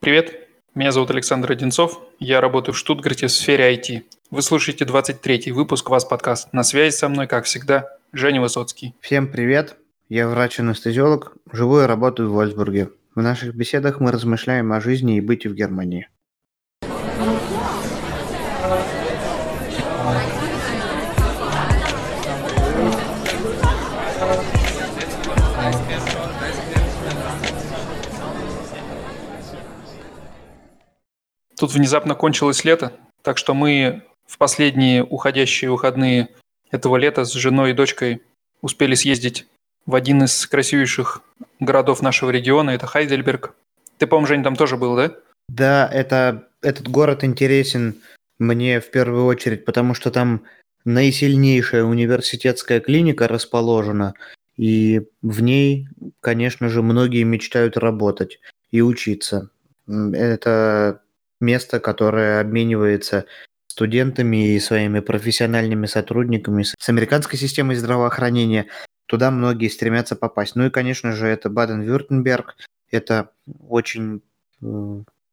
Привет, меня зовут Александр Одинцов, я работаю в Штутгарте в сфере IT. Вы слушаете 23-й выпуск «Вас подкаст». На связи со мной, как всегда, Женя Высоцкий. Всем привет, я врач-анестезиолог, живу и работаю в Вольсбурге. В наших беседах мы размышляем о жизни и быте в Германии. Тут внезапно кончилось лето, так что мы в последние уходящие выходные этого лета с женой и дочкой успели съездить в один из красивейших городов нашего региона, это Хайдельберг. Ты, по-моему, Жень, там тоже был, да? Да, это, этот город интересен мне в первую очередь, потому что там наисильнейшая университетская клиника расположена, и в ней, конечно же, многие мечтают работать и учиться. Это место, которое обменивается студентами и своими профессиональными сотрудниками с американской системой здравоохранения. Туда многие стремятся попасть. Ну и, конечно же, это Баден-Вюртемберг. Это очень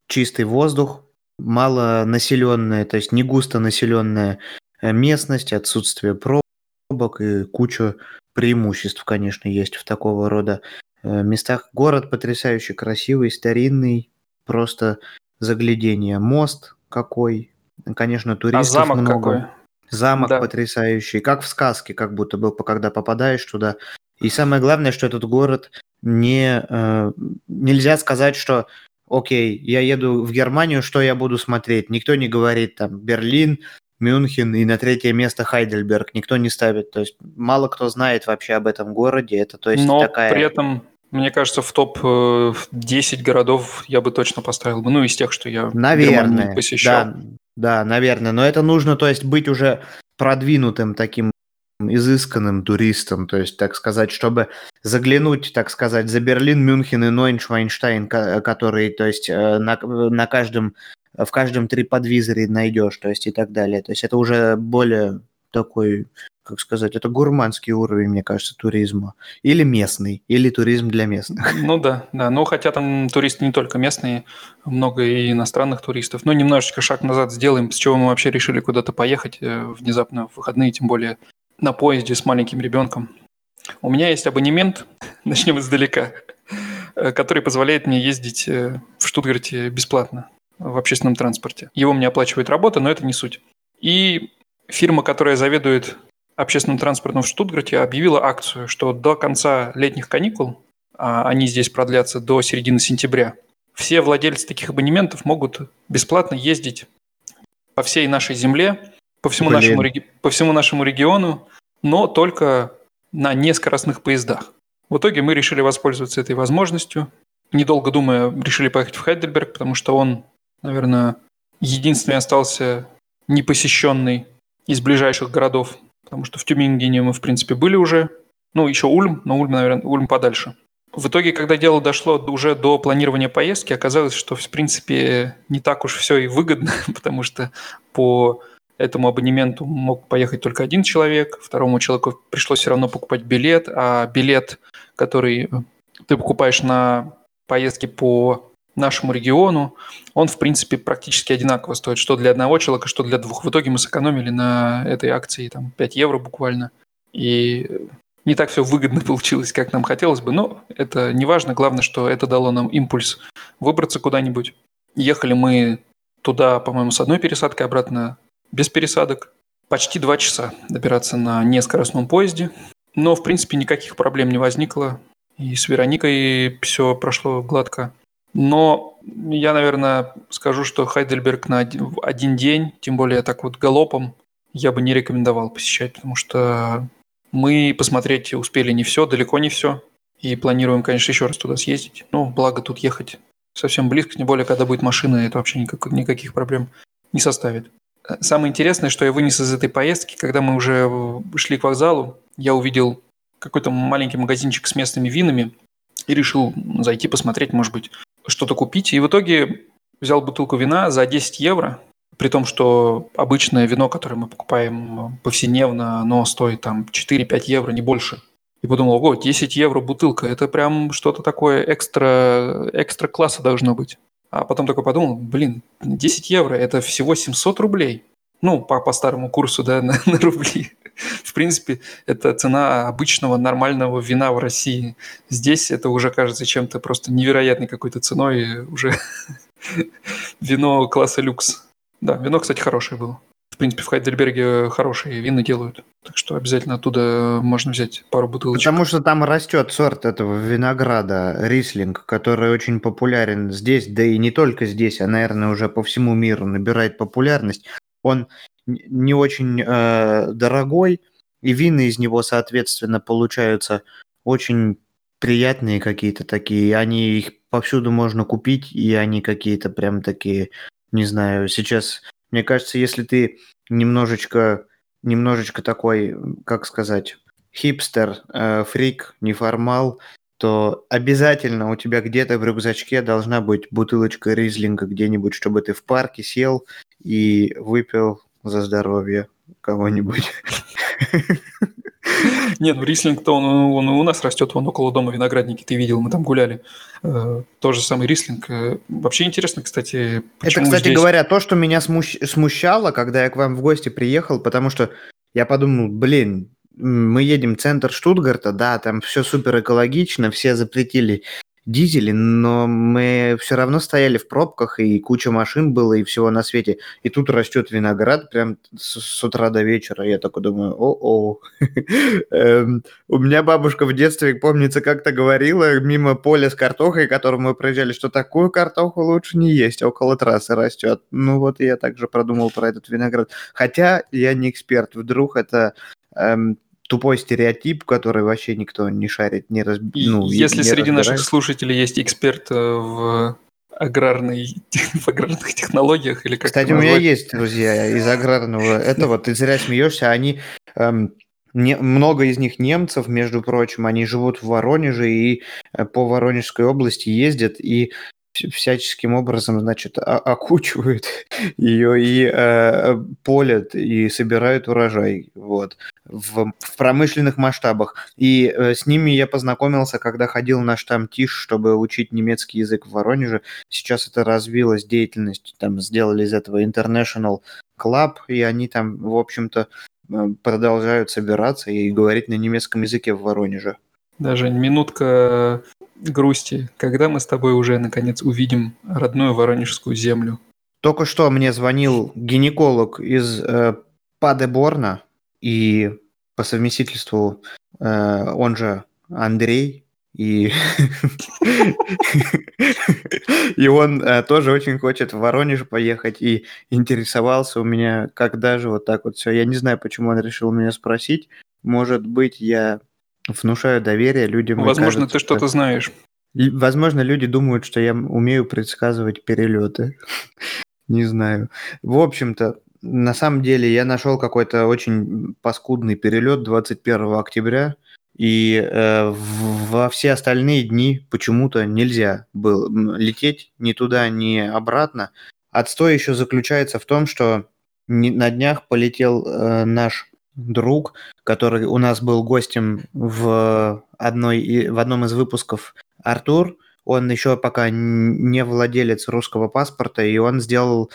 чистый воздух, мало населенная, то есть не густо населенная э, местность, отсутствие пробок и куча преимуществ, конечно, есть в такого рода э, местах. Город потрясающе красивый, старинный, просто заглядение. Мост какой, конечно, туристов а замок много. какой? Замок да. потрясающий, как в сказке, как будто бы, когда попадаешь туда. И самое главное, что этот город не э, нельзя сказать, что окей, я еду в Германию, что я буду смотреть? Никто не говорит там Берлин, Мюнхен и на третье место Хайдельберг. Никто не ставит. То есть мало кто знает вообще об этом городе. Это то есть Но такая... при этом мне кажется, в топ-10 городов я бы точно поставил бы. Ну, из тех, что я наверное, посещал. Да, да, наверное. Но это нужно, то есть, быть уже продвинутым таким изысканным туристом, то есть, так сказать, чтобы заглянуть, так сказать, за Берлин, Мюнхен и Нойншвайнштайн, который, то есть, э, на, на каждом, в каждом триподвизоре найдешь, то есть, и так далее. То есть, это уже более такой как сказать, это гурманский уровень, мне кажется, туризма. Или местный, или туризм для местных. Ну да, да. Ну, хотя там туристы не только местные, много и иностранных туристов. Ну, немножечко шаг назад сделаем, с чего мы вообще решили куда-то поехать э, внезапно в выходные, тем более на поезде с маленьким ребенком. У меня есть абонемент, начнем издалека, э, который позволяет мне ездить э, в Штутгарте бесплатно в общественном транспорте. Его мне оплачивает работа, но это не суть. И фирма, которая заведует общественным транспортом в Штутгарте объявила акцию, что до конца летних каникул, а они здесь продлятся до середины сентября, все владельцы таких абонементов могут бесплатно ездить по всей нашей земле, по всему, нашему, по всему нашему региону, но только на нескоростных поездах. В итоге мы решили воспользоваться этой возможностью. Недолго думая, решили поехать в Хайдельберг, потому что он, наверное, единственный остался непосещенный из ближайших городов потому что в Тюмингене мы, в принципе, были уже. Ну, еще Ульм, но Ульм, наверное, Ульм подальше. В итоге, когда дело дошло уже до планирования поездки, оказалось, что, в принципе, не так уж все и выгодно, потому что по этому абонементу мог поехать только один человек, второму человеку пришлось все равно покупать билет, а билет, который ты покупаешь на поездке по нашему региону, он, в принципе, практически одинаково стоит, что для одного человека, что для двух. В итоге мы сэкономили на этой акции там 5 евро буквально. И не так все выгодно получилось, как нам хотелось бы, но это не важно. Главное, что это дало нам импульс выбраться куда-нибудь. Ехали мы туда, по-моему, с одной пересадкой, обратно без пересадок. Почти два часа добираться на нескоростном поезде. Но, в принципе, никаких проблем не возникло. И с Вероникой все прошло гладко. Но я, наверное, скажу, что Хайдельберг на один день, тем более так вот галопом, я бы не рекомендовал посещать, потому что мы посмотреть успели не все, далеко не все. И планируем, конечно, еще раз туда съездить. Ну, благо тут ехать совсем близко, тем более, когда будет машина, это вообще никак, никаких проблем не составит. Самое интересное, что я вынес из этой поездки, когда мы уже шли к вокзалу, я увидел какой-то маленький магазинчик с местными винами и решил зайти посмотреть, может быть, что-то купить. И в итоге взял бутылку вина за 10 евро, при том, что обычное вино, которое мы покупаем повседневно, оно стоит там 4-5 евро, не больше. И подумал, ого, 10 евро бутылка, это прям что-то такое экстра, экстра класса должно быть. А потом такой подумал, блин, 10 евро – это всего 700 рублей. Ну, по, по старому курсу, да, на, на рубли. В принципе, это цена обычного нормального вина в России. Здесь это уже кажется чем-то просто невероятной какой-то ценой. Уже вино класса люкс. Да, вино, кстати, хорошее было. В принципе, в Хайдельберге хорошие вина делают. Так что обязательно оттуда можно взять пару бутылочек. Потому что там растет сорт этого винограда, рислинг, который очень популярен здесь, да и не только здесь, а, наверное, уже по всему миру набирает популярность. Он не очень э, дорогой, и вины из него, соответственно, получаются очень приятные какие-то такие. Они их повсюду можно купить, и они какие-то прям такие, не знаю, сейчас мне кажется, если ты немножечко, немножечко такой, как сказать, хипстер, э, фрик, неформал, то обязательно у тебя где-то в рюкзачке должна быть бутылочка ризлинга где-нибудь, чтобы ты в парке сел и выпил за здоровье кого-нибудь. Не, ну рислинг-то он, он у нас растет, вон около дома виноградники, ты видел, мы там гуляли. Э, тоже самый рислинг. Э, вообще интересно, кстати, Это, кстати здесь... говоря, то, что меня смущ... смущало, когда я к вам в гости приехал, потому что я подумал, блин, мы едем в центр Штутгарта, да, там все супер экологично, все запретили дизели, но мы все равно стояли в пробках, и куча машин было, и всего на свете. И тут растет виноград прям с, с утра до вечера. Я такой думаю, о-о. Эм, у меня бабушка в детстве, помнится, как-то говорила мимо поля с картохой, которым мы проезжали, что такую картоху лучше не есть, около трассы растет. Ну вот я также продумал про этот виноград. Хотя я не эксперт, вдруг это эм, тупой стереотип, который вообще никто не шарит, не раз... ну, Если не среди разбирает. наших слушателей есть эксперт э, в аграрной, в аграрных технологиях или как Кстати, у меня есть друзья из аграрного этого, ты зря смеешься, они эм, не, много из них немцев, между прочим, они живут в Воронеже и э, по Воронежской области ездят, и всяческим образом, значит, окучивают ее и э, полят и собирают урожай, вот, в, в промышленных масштабах. И э, с ними я познакомился, когда ходил на штамм ТИШ, чтобы учить немецкий язык в Воронеже. Сейчас это развилась деятельность, там сделали из этого International Club, и они там, в общем-то, э, продолжают собираться и говорить на немецком языке в Воронеже. Даже минутка грусти, когда мы с тобой уже наконец увидим родную воронежскую землю. Только что мне звонил гинеколог из э, Падеборна, и по совместительству э, он же Андрей, и, и он э, тоже очень хочет в Воронеж поехать и интересовался у меня, когда же вот так вот все. Я не знаю, почему он решил меня спросить. Может быть, я внушаю доверие людям. Возможно, кажется, ты что-то знаешь. Возможно, люди думают, что я умею предсказывать перелеты. Не знаю. В общем-то, на самом деле я нашел какой-то очень паскудный перелет 21 октября, и э, во все остальные дни почему-то нельзя было лететь ни туда, ни обратно. Отстой еще заключается в том, что на днях полетел э, наш друг, который у нас был гостем в, одной, в одном из выпусков Артур, он еще пока не владелец русского паспорта, и он сделал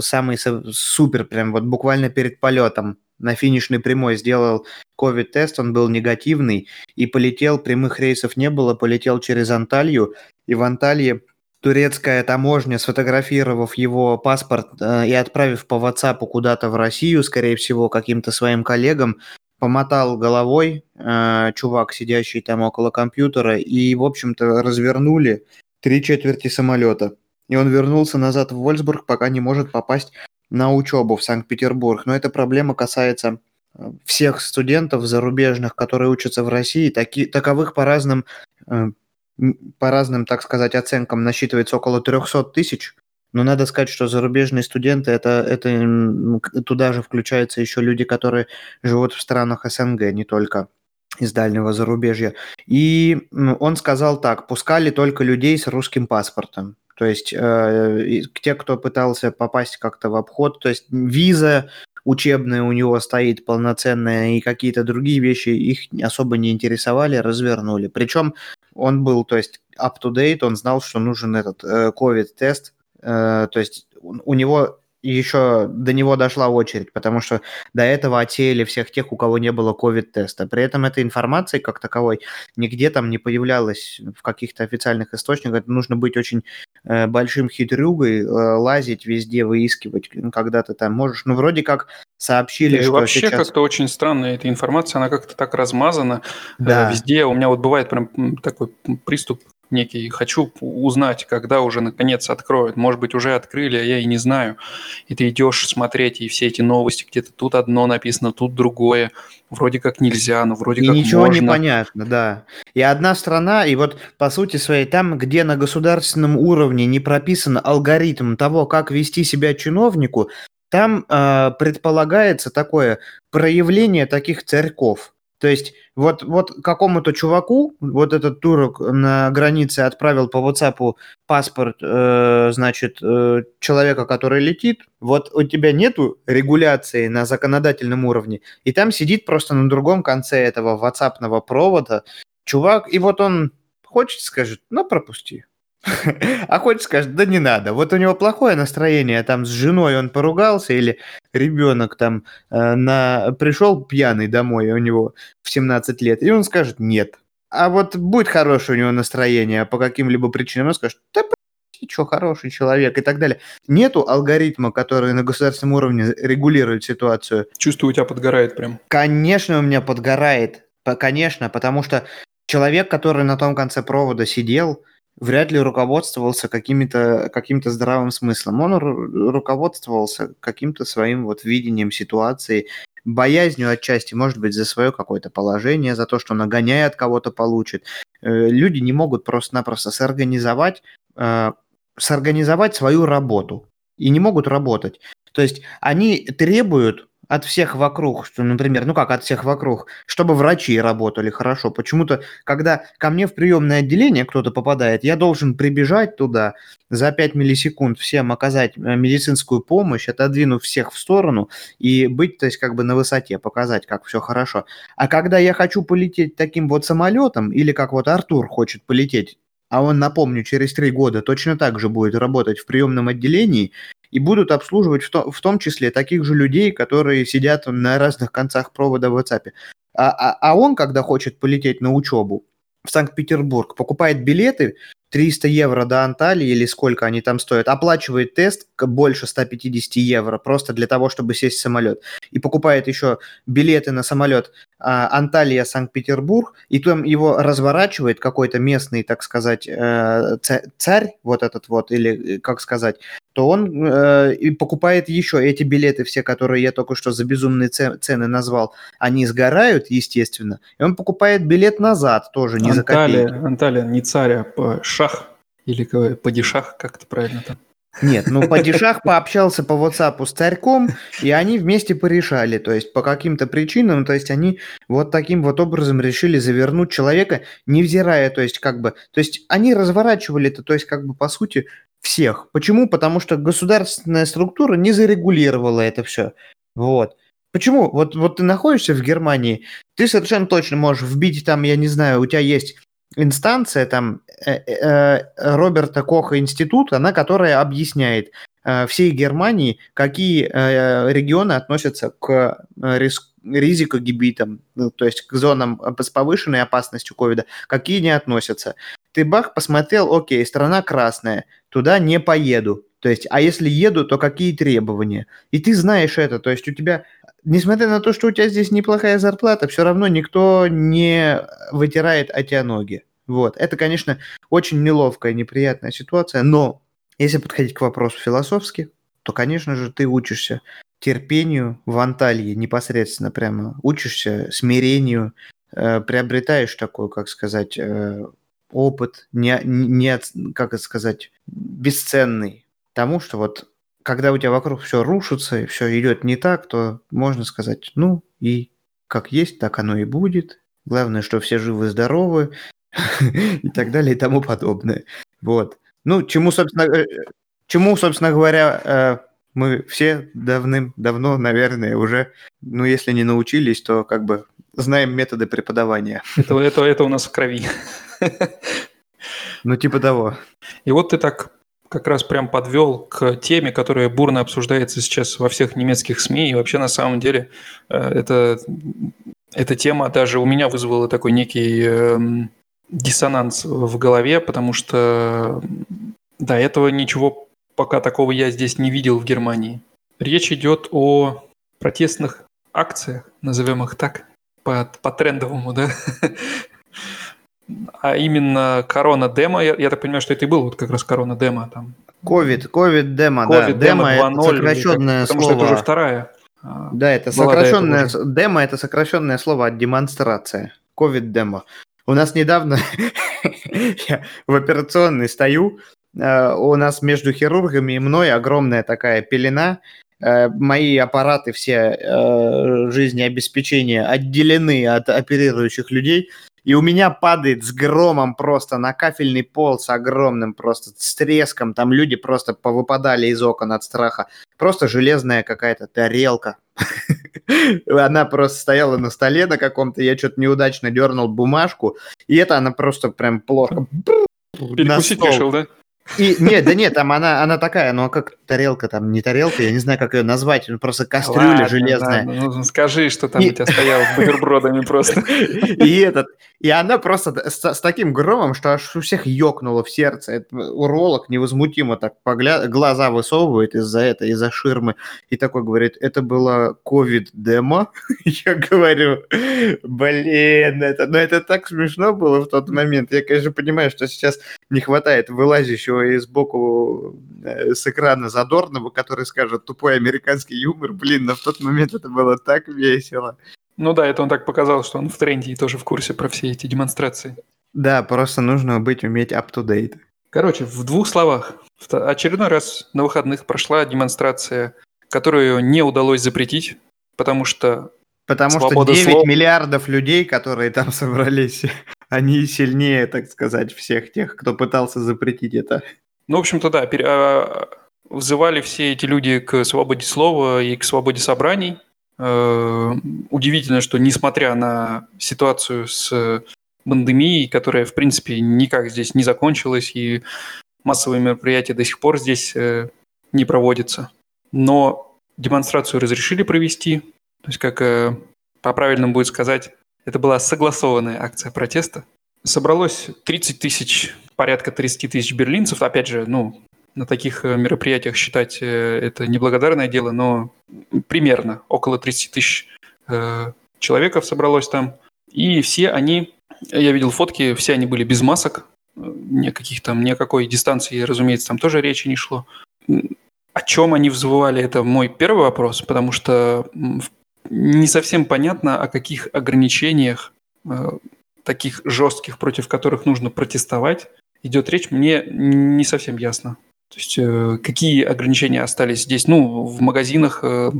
самый супер, прям вот буквально перед полетом на финишной прямой сделал ковид-тест, он был негативный, и полетел, прямых рейсов не было, полетел через Анталью, и в Анталье турецкая таможня, сфотографировав его паспорт э, и отправив по WhatsApp куда-то в Россию, скорее всего, каким-то своим коллегам, помотал головой э, чувак, сидящий там около компьютера, и, в общем-то, развернули три четверти самолета. И он вернулся назад в Вольсбург, пока не может попасть на учебу в Санкт-Петербург. Но эта проблема касается э, всех студентов зарубежных, которые учатся в России. Таки, таковых по разным, э, по разным, так сказать, оценкам насчитывается около 300 тысяч. Но надо сказать, что зарубежные студенты, это, это туда же включаются еще люди, которые живут в странах СНГ, не только из дальнего зарубежья. И он сказал так, пускали только людей с русским паспортом. То есть э, те, кто пытался попасть как-то в обход, то есть виза учебная у него стоит полноценная и какие-то другие вещи их особо не интересовали, развернули. Причем он был, то есть, up-to-date, он знал, что нужен этот э, COVID-тест, э, то есть у него еще до него дошла очередь, потому что до этого отсеяли всех тех, у кого не было ковид-теста. При этом этой информации как таковой нигде там не появлялась в каких-то официальных источниках. Нужно быть очень большим хитрюгой, э, лазить везде, выискивать, когда ты там можешь. Ну, вроде как сообщили, да, что и вообще сейчас... как-то очень странно эта информация, она как-то так размазана Да. э, везде. У меня вот бывает прям такой приступ некий, хочу узнать, когда уже наконец откроют. Может быть, уже открыли, а я и не знаю. И ты идешь смотреть, и все эти новости, где-то тут одно написано, тут другое. Вроде как нельзя, но вроде и как ничего можно. не понятно, да. И одна страна, и вот по сути своей, там, где на государственном уровне не прописан алгоритм того, как вести себя чиновнику, там э, предполагается такое проявление таких царьков. То есть вот, вот какому-то чуваку, вот этот турок на границе отправил по WhatsApp паспорт, э, значит, э, человека, который летит, вот у тебя нету регуляции на законодательном уровне, и там сидит просто на другом конце этого WhatsApp провода чувак, и вот он хочет, скажет, ну пропусти. А хочет скажет, да не надо. Вот у него плохое настроение, там с женой он поругался, или ребенок там э, на... пришел пьяный домой, у него в 17 лет, и он скажет нет. А вот будет хорошее у него настроение по каким-либо причинам, он скажет, да что, хороший человек и так далее. Нету алгоритма, который на государственном уровне регулирует ситуацию. Чувствую, у тебя подгорает прям. Конечно, у меня подгорает. Конечно, потому что человек, который на том конце провода сидел, вряд ли руководствовался каким-то каким здравым смыслом. Он ру- руководствовался каким-то своим вот видением ситуации, боязнью отчасти, может быть, за свое какое-то положение, за то, что нагоняет кого-то получит. Э, люди не могут просто-напросто сорганизовать, э, сорганизовать свою работу и не могут работать. То есть они требуют от всех вокруг, что, например, ну как от всех вокруг, чтобы врачи работали хорошо. Почему-то, когда ко мне в приемное отделение кто-то попадает, я должен прибежать туда за 5 миллисекунд, всем оказать э, медицинскую помощь, отодвинув всех в сторону и быть, то есть, как бы на высоте, показать, как все хорошо. А когда я хочу полететь таким вот самолетом, или как вот Артур хочет полететь, а он, напомню, через три года точно так же будет работать в приемном отделении, и будут обслуживать в, то, в том числе таких же людей, которые сидят на разных концах провода в WhatsApp. А, а, а он, когда хочет полететь на учебу в Санкт-Петербург, покупает билеты 300 евро до Анталии или сколько они там стоят, оплачивает тест больше 150 евро просто для того, чтобы сесть в самолет, и покупает еще билеты на самолет а, Анталия, Санкт-Петербург, и там его разворачивает какой-то местный, так сказать, э, царь, вот этот вот, или э, как сказать, то он э, и покупает еще эти билеты, все, которые я только что за безумные цены назвал, они сгорают, естественно, и он покупает билет назад тоже, не Анталия, за копейки. Анталия, не царь, а шах, или падишах, как это правильно там? Нет, ну Падишах пообщался по WhatsApp с царьком, и они вместе порешали, то есть по каким-то причинам, то есть они вот таким вот образом решили завернуть человека, невзирая, то есть как бы, то есть они разворачивали это, то есть как бы по сути всех. Почему? Потому что государственная структура не зарегулировала это все. Вот. Почему? Вот, вот ты находишься в Германии, ты совершенно точно можешь вбить там, я не знаю, у тебя есть инстанция там э, э, Роберта Коха институт, она которая объясняет э, всей Германии, какие регионы относятся к риску ризикогибитам, ну, то есть к зонам с повышенной опасностью ковида, какие не относятся. Ты бах, посмотрел, окей, страна красная, туда не поеду. То есть, а если еду, то какие требования? И ты знаешь это, то есть у тебя, несмотря на то, что у тебя здесь неплохая зарплата, все равно никто не вытирает от тебя ноги. Вот. Это, конечно, очень неловкая, неприятная ситуация, но если подходить к вопросу философски, то, конечно же, ты учишься терпению в Анталии непосредственно прямо, учишься смирению, э, приобретаешь такой, как сказать, э, опыт, не, не, как сказать, бесценный тому, что вот когда у тебя вокруг все рушится и все идет не так, то можно сказать, ну и как есть, так оно и будет. Главное, что все живы-здоровы, и так далее и тому подобное. Вот. Ну, чему, собственно, э, чему, собственно говоря, э, мы все давным-давно, наверное, уже, ну, если не научились, то как бы знаем методы преподавания. Это, это, это у нас в крови. Ну, типа того. И вот ты так как раз прям подвел к теме, которая бурно обсуждается сейчас во всех немецких СМИ. И вообще, на самом деле, э, это, эта тема даже у меня вызвала такой некий э, диссонанс в голове, потому что до этого ничего пока такого я здесь не видел в Германии. Речь идет о протестных акциях, назовем их так, по, по трендовому, да, а именно корона демо, я, я так понимаю, что это и был вот как раз корона демо там. Ковид, ковид демо, да. Демо это сокращенное слово. Потому что это уже вторая. А, да, это сокращенное демо, это сокращенное слово от демонстрация. Ковид демо. У нас недавно я в операционной стою, э, у нас между хирургами и мной огромная такая пелена, э, мои аппараты все э, жизнеобеспечения отделены от оперирующих людей, и у меня падает с громом просто на кафельный пол с огромным просто с треском. Там люди просто повыпадали из окон от страха. Просто железная какая-то тарелка. Она просто стояла на столе на каком-то, я что-то неудачно дернул бумажку, и это она просто прям плохо... Перекусить решил, да? И нет, да нет, там она, она такая, ну а как тарелка там, не тарелка, я не знаю, как ее назвать, ну просто кастрюля Ладно, железная. Да, ну, скажи, что там и... у тебя стояло с бутербродами просто. И этот, и она просто с, с таким громом, что аж у всех ёкнуло в сердце. Это, уролог невозмутимо так погля... глаза высовывает из-за этого, из-за ширмы, и такой говорит, это было ковид-демо. Я говорю, блин, это, ну это так смешно было в тот момент. Я, конечно, понимаю, что сейчас не хватает вылазящего и сбоку э, с экрана Задорного, который скажет тупой американский юмор. Блин, но в тот момент это было так весело. Ну да, это он так показал, что он в тренде и тоже в курсе про все эти демонстрации. Да, просто нужно быть, уметь up-to-date. Короче, в двух словах. Очередной раз на выходных прошла демонстрация, которую не удалось запретить, потому что Потому что 9 слова... миллиардов людей, которые там собрались, они сильнее, так сказать, всех тех, кто пытался запретить это. Ну, в общем-то, да, пере... А, вызывали все эти люди к свободе слова и к свободе собраний. Э, удивительно, что несмотря на ситуацию с пандемией, которая, в принципе, никак здесь не закончилась, и массовые мероприятия до сих пор здесь э, не проводятся. Но демонстрацию разрешили провести. То есть, как э, по-правильному будет сказать, это была согласованная акция протеста. Собралось 30 тысяч, порядка 30 тысяч берлинцев. Опять же, ну, на таких э, мероприятиях считать э, это неблагодарное дело, но примерно около 30 тысяч э, человеков собралось там. И все они, я видел фотки, все они были без масок, никаких там, ни о какой дистанции, разумеется, там тоже речи не шло. О чем они взвывали, это мой первый вопрос, потому что не совсем понятно, о каких ограничениях, таких жестких, против которых нужно протестовать, идет речь, мне не совсем ясно. То есть э, какие ограничения остались здесь? Ну, в магазинах э,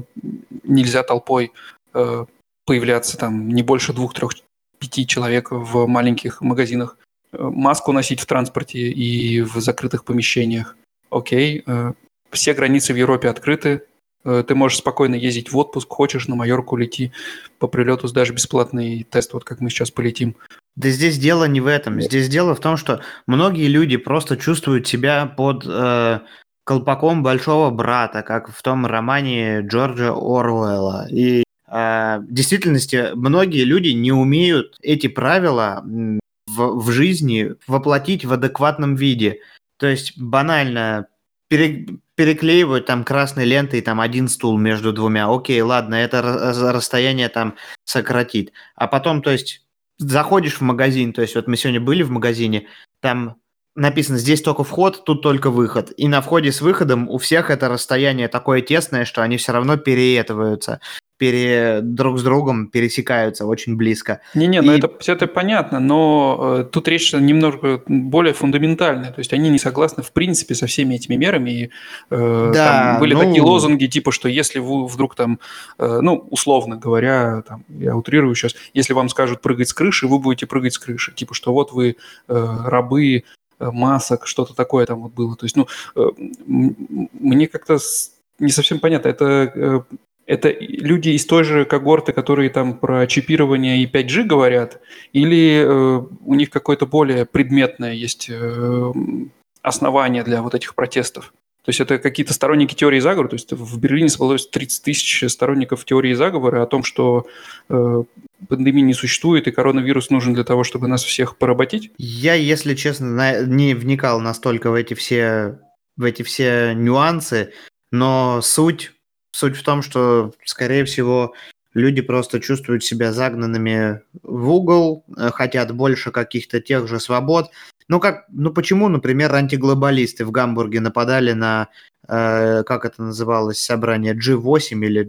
нельзя толпой э, появляться, там не больше двух, трех, пяти человек в маленьких магазинах. Э, маску носить в транспорте и в закрытых помещениях. Окей. Э, все границы в Европе открыты. Э, ты можешь спокойно ездить в отпуск, хочешь на Майорку лети по прилету, даже бесплатный тест, вот как мы сейчас полетим. Да здесь дело не в этом. Здесь дело в том, что многие люди просто чувствуют себя под э, колпаком большого брата, как в том романе Джорджа Оруэлла. И э, в действительности многие люди не умеют эти правила в, в жизни воплотить в адекватном виде. То есть банально пере, переклеивают там красной лентой там один стул между двумя. Окей, ладно, это расстояние там сократит. А потом, то есть заходишь в магазин, то есть вот мы сегодня были в магазине, там написано здесь только вход, тут только выход. И на входе с выходом у всех это расстояние такое тесное, что они все равно переетываются пере, друг с другом пересекаются очень близко. Не-не, ну и... ну это все это понятно, но э, тут речь немного более фундаментальная. То есть они не согласны в принципе со всеми этими мерами. И, э, да, там были ну... такие лозунги типа, что если вы вдруг там, э, ну условно говоря, там, я утрирую сейчас, если вам скажут прыгать с крыши, вы будете прыгать с крыши. Типа, что вот вы э, рабы э, масок, что-то такое там вот было. То есть, ну, э, мне как-то не совсем понятно. Это э, это люди из той же когорты, которые там про чипирование и 5G говорят, или э, у них какое-то более предметное есть э, основание для вот этих протестов? То есть это какие-то сторонники теории заговора. То есть в Берлине собралось 30 тысяч сторонников теории заговора о том, что э, пандемии не существует и коронавирус нужен для того, чтобы нас всех поработить. Я, если честно, не вникал настолько в эти все, в эти все нюансы, но суть, суть в том, что, скорее всего, люди просто чувствуют себя загнанными в угол, э, хотят больше каких-то тех же свобод, ну, как, ну почему, например, антиглобалисты в Гамбурге нападали на, э, как это называлось, собрание G8 или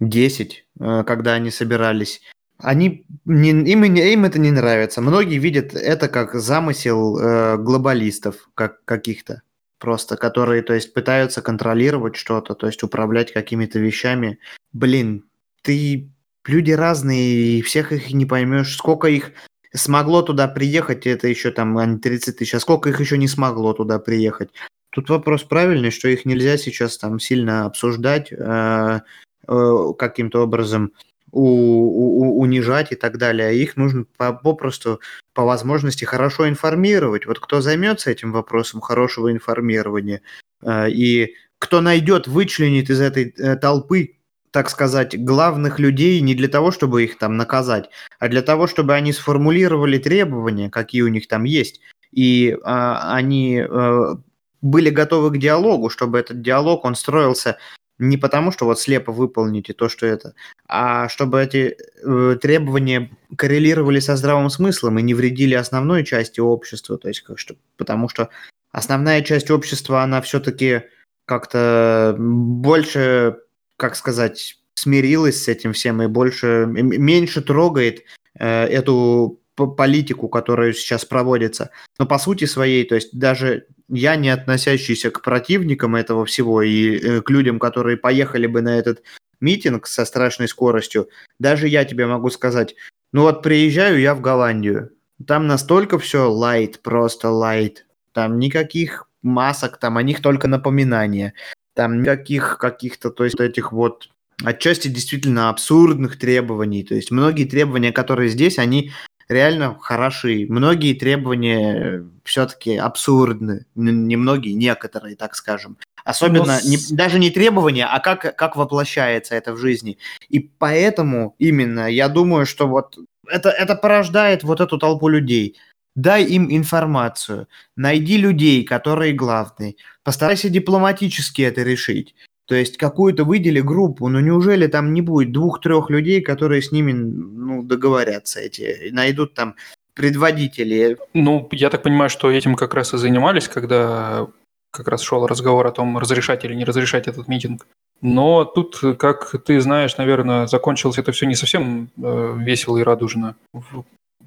G10, э, когда они собирались? Они, не, им, им это не нравится. Многие видят это как замысел э, глобалистов как, каких-то просто, которые, то есть, пытаются контролировать что-то, то есть, управлять какими-то вещами. Блин, ты люди разные, и всех их не поймешь, сколько их смогло туда приехать, это еще там а не 30 тысяч, а сколько их еще не смогло туда приехать. Тут вопрос правильный, что их нельзя сейчас там сильно обсуждать, э, э, каким-то образом у, у, унижать и так далее. А их нужно по, попросту по возможности хорошо информировать. Вот кто займется этим вопросом хорошего информирования э, и кто найдет, вычленит из этой э, толпы так сказать, главных людей не для того, чтобы их там наказать, а для того, чтобы они сформулировали требования, какие у них там есть, и а, они а, были готовы к диалогу, чтобы этот диалог, он строился не потому, что вот слепо выполните то, что это, а чтобы эти э, требования коррелировали со здравым смыслом и не вредили основной части общества, то есть как что, потому что основная часть общества, она все-таки как-то больше как сказать, смирилась с этим всем и больше, меньше трогает э, эту политику, которая сейчас проводится. Но по сути своей, то есть даже я, не относящийся к противникам этого всего и э, к людям, которые поехали бы на этот митинг со страшной скоростью, даже я тебе могу сказать, ну вот приезжаю я в Голландию, там настолько все лайт, просто лайт, там никаких масок, там о них только напоминания там никаких каких-то, то есть этих вот отчасти действительно абсурдных требований. То есть многие требования, которые здесь, они реально хороши. Многие требования все-таки абсурдны. Немногие, некоторые, так скажем. Особенно Но... не, даже не требования, а как, как воплощается это в жизни. И поэтому именно я думаю, что вот это, это порождает вот эту толпу людей. Дай им информацию, найди людей, которые главные, постарайся дипломатически это решить. То есть какую-то выдели группу, но неужели там не будет двух-трех людей, которые с ними ну, договорятся эти, найдут там предводители? Ну, я так понимаю, что этим как раз и занимались, когда как раз шел разговор о том, разрешать или не разрешать этот митинг. Но тут, как ты знаешь, наверное, закончилось это все не совсем э, весело и радужно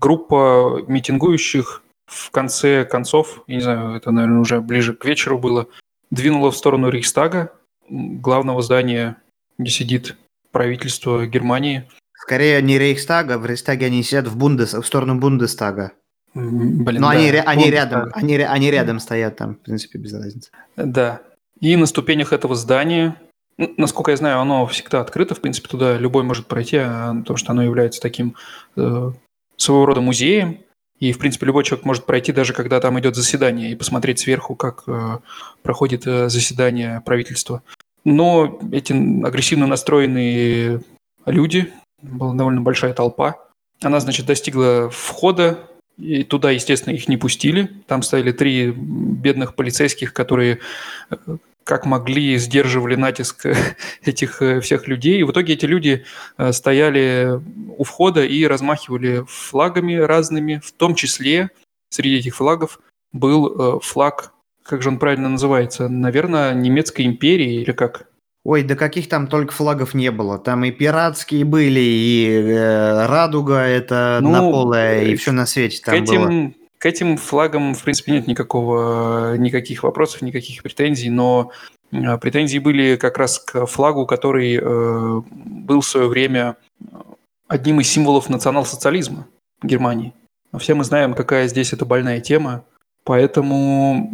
группа митингующих в конце концов, я не знаю, это, наверное, уже ближе к вечеру было, двинула в сторону Рейхстага, главного здания, где сидит правительство Германии. Скорее не Рейхстага, в Рейхстаге они сидят в, Бундес, в сторону Бундестага. Блин, Но да. они, они, рядом, они, они рядом стоят там, в принципе, без разницы. Да. И на ступенях этого здания, насколько я знаю, оно всегда открыто, в принципе, туда любой может пройти, а, потому что оно является таким э, своего рода музеем, и, в принципе, любой человек может пройти, даже когда там идет заседание, и посмотреть сверху, как э, проходит э, заседание правительства. Но эти агрессивно настроенные люди, была довольно большая толпа, она, значит, достигла входа, и туда, естественно, их не пустили. Там стояли три бедных полицейских, которые э, как могли, сдерживали натиск этих э, всех людей. И в итоге эти люди э, стояли у входа и размахивали флагами разными, в том числе среди этих флагов был э, флаг, как же он правильно называется, наверное, немецкой империи или как? Ой, да каких там только флагов не было. Там и пиратские были, и э, радуга это ну, наполая, и все на свете там к этим, было. К этим флагам, в принципе, нет никакого, никаких вопросов, никаких претензий, но э, претензии были как раз к флагу, который э, был в свое время одним из символов национал-социализма Германии. Все мы знаем, какая здесь это больная тема, поэтому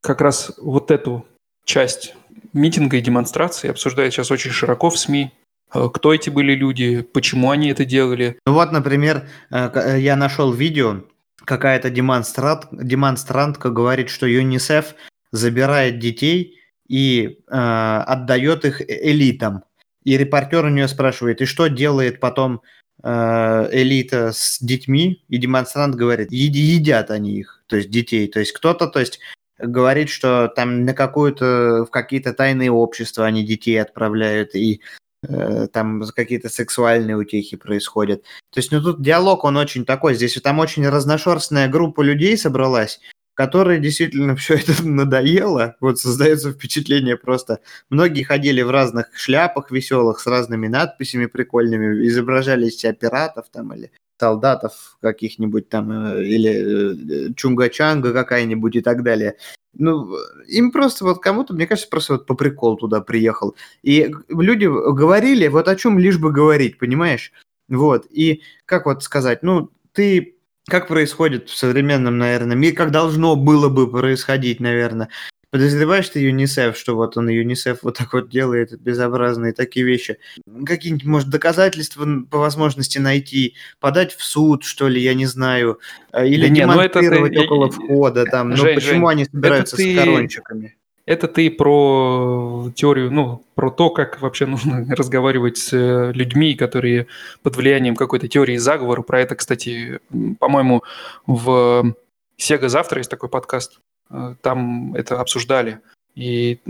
как раз вот эту часть митинга и демонстрации обсуждает сейчас очень широко в СМИ. Э, кто эти были люди, почему они это делали. Ну вот, например, э, э, я нашел видео, какая-то демонстрант, демонстрантка говорит, что ЮНИСЕФ забирает детей и э, отдает их элитам. И репортер у нее спрашивает, и что делает потом э, элита с детьми? И демонстрант говорит, едят они их, то есть детей. То есть кто-то, то есть говорит, что там на какую-то, в какие-то тайные общества они детей отправляют, и э, там какие-то сексуальные утехи происходят. То есть, ну тут диалог, он очень такой, здесь там очень разношерстная группа людей собралась, которые действительно все это надоело. Вот создается впечатление просто. Многие ходили в разных шляпах веселых с разными надписями прикольными, изображали из себя пиратов там или солдатов каких-нибудь там, э, или э, Чунга-Чанга какая-нибудь и так далее. Ну, им просто вот кому-то, мне кажется, просто вот по приколу туда приехал. И люди говорили вот о чем лишь бы говорить, понимаешь? Вот, и как вот сказать, ну, ты как происходит в современном, наверное, мире, как должно было бы происходить, наверное. Подозреваешь ты ЮНИСЕФ, что вот он ЮНИСЕФ вот так вот делает безобразные такие вещи? Какие-нибудь, может, доказательства по возможности найти, подать в суд, что ли, я не знаю, э, или да демонтировать не, ну это ты... около входа там. Ну, Жень, ну почему Жень, они собираются ты... с корончиками? Это ты про теорию, ну, про то, как вообще нужно разговаривать с э, людьми, которые под влиянием какой-то теории заговора. Про это, кстати, по-моему, в Сега завтра есть такой подкаст. Э, там это обсуждали. И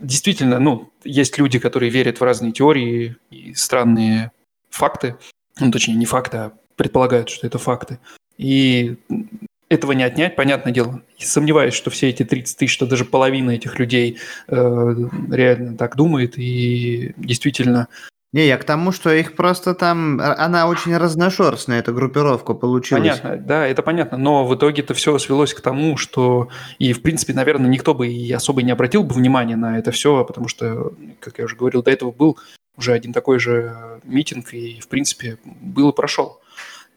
действительно, ну, есть люди, которые верят в разные теории и странные факты. Ну, точнее, не факты, а предполагают, что это факты. И этого не отнять, понятное дело. Сомневаюсь, что все эти 30 тысяч, что даже половина этих людей э, реально так думает и действительно не, я к тому, что их просто там... А, она очень разношерстная, эта группировка получилась. Понятно, да, это понятно. Но в итоге это все свелось к тому, что... И, в принципе, наверное, никто бы и особо не обратил бы внимания на это все, потому что, как я уже говорил, до этого был уже один такой же митинг, и, в принципе, был и прошел.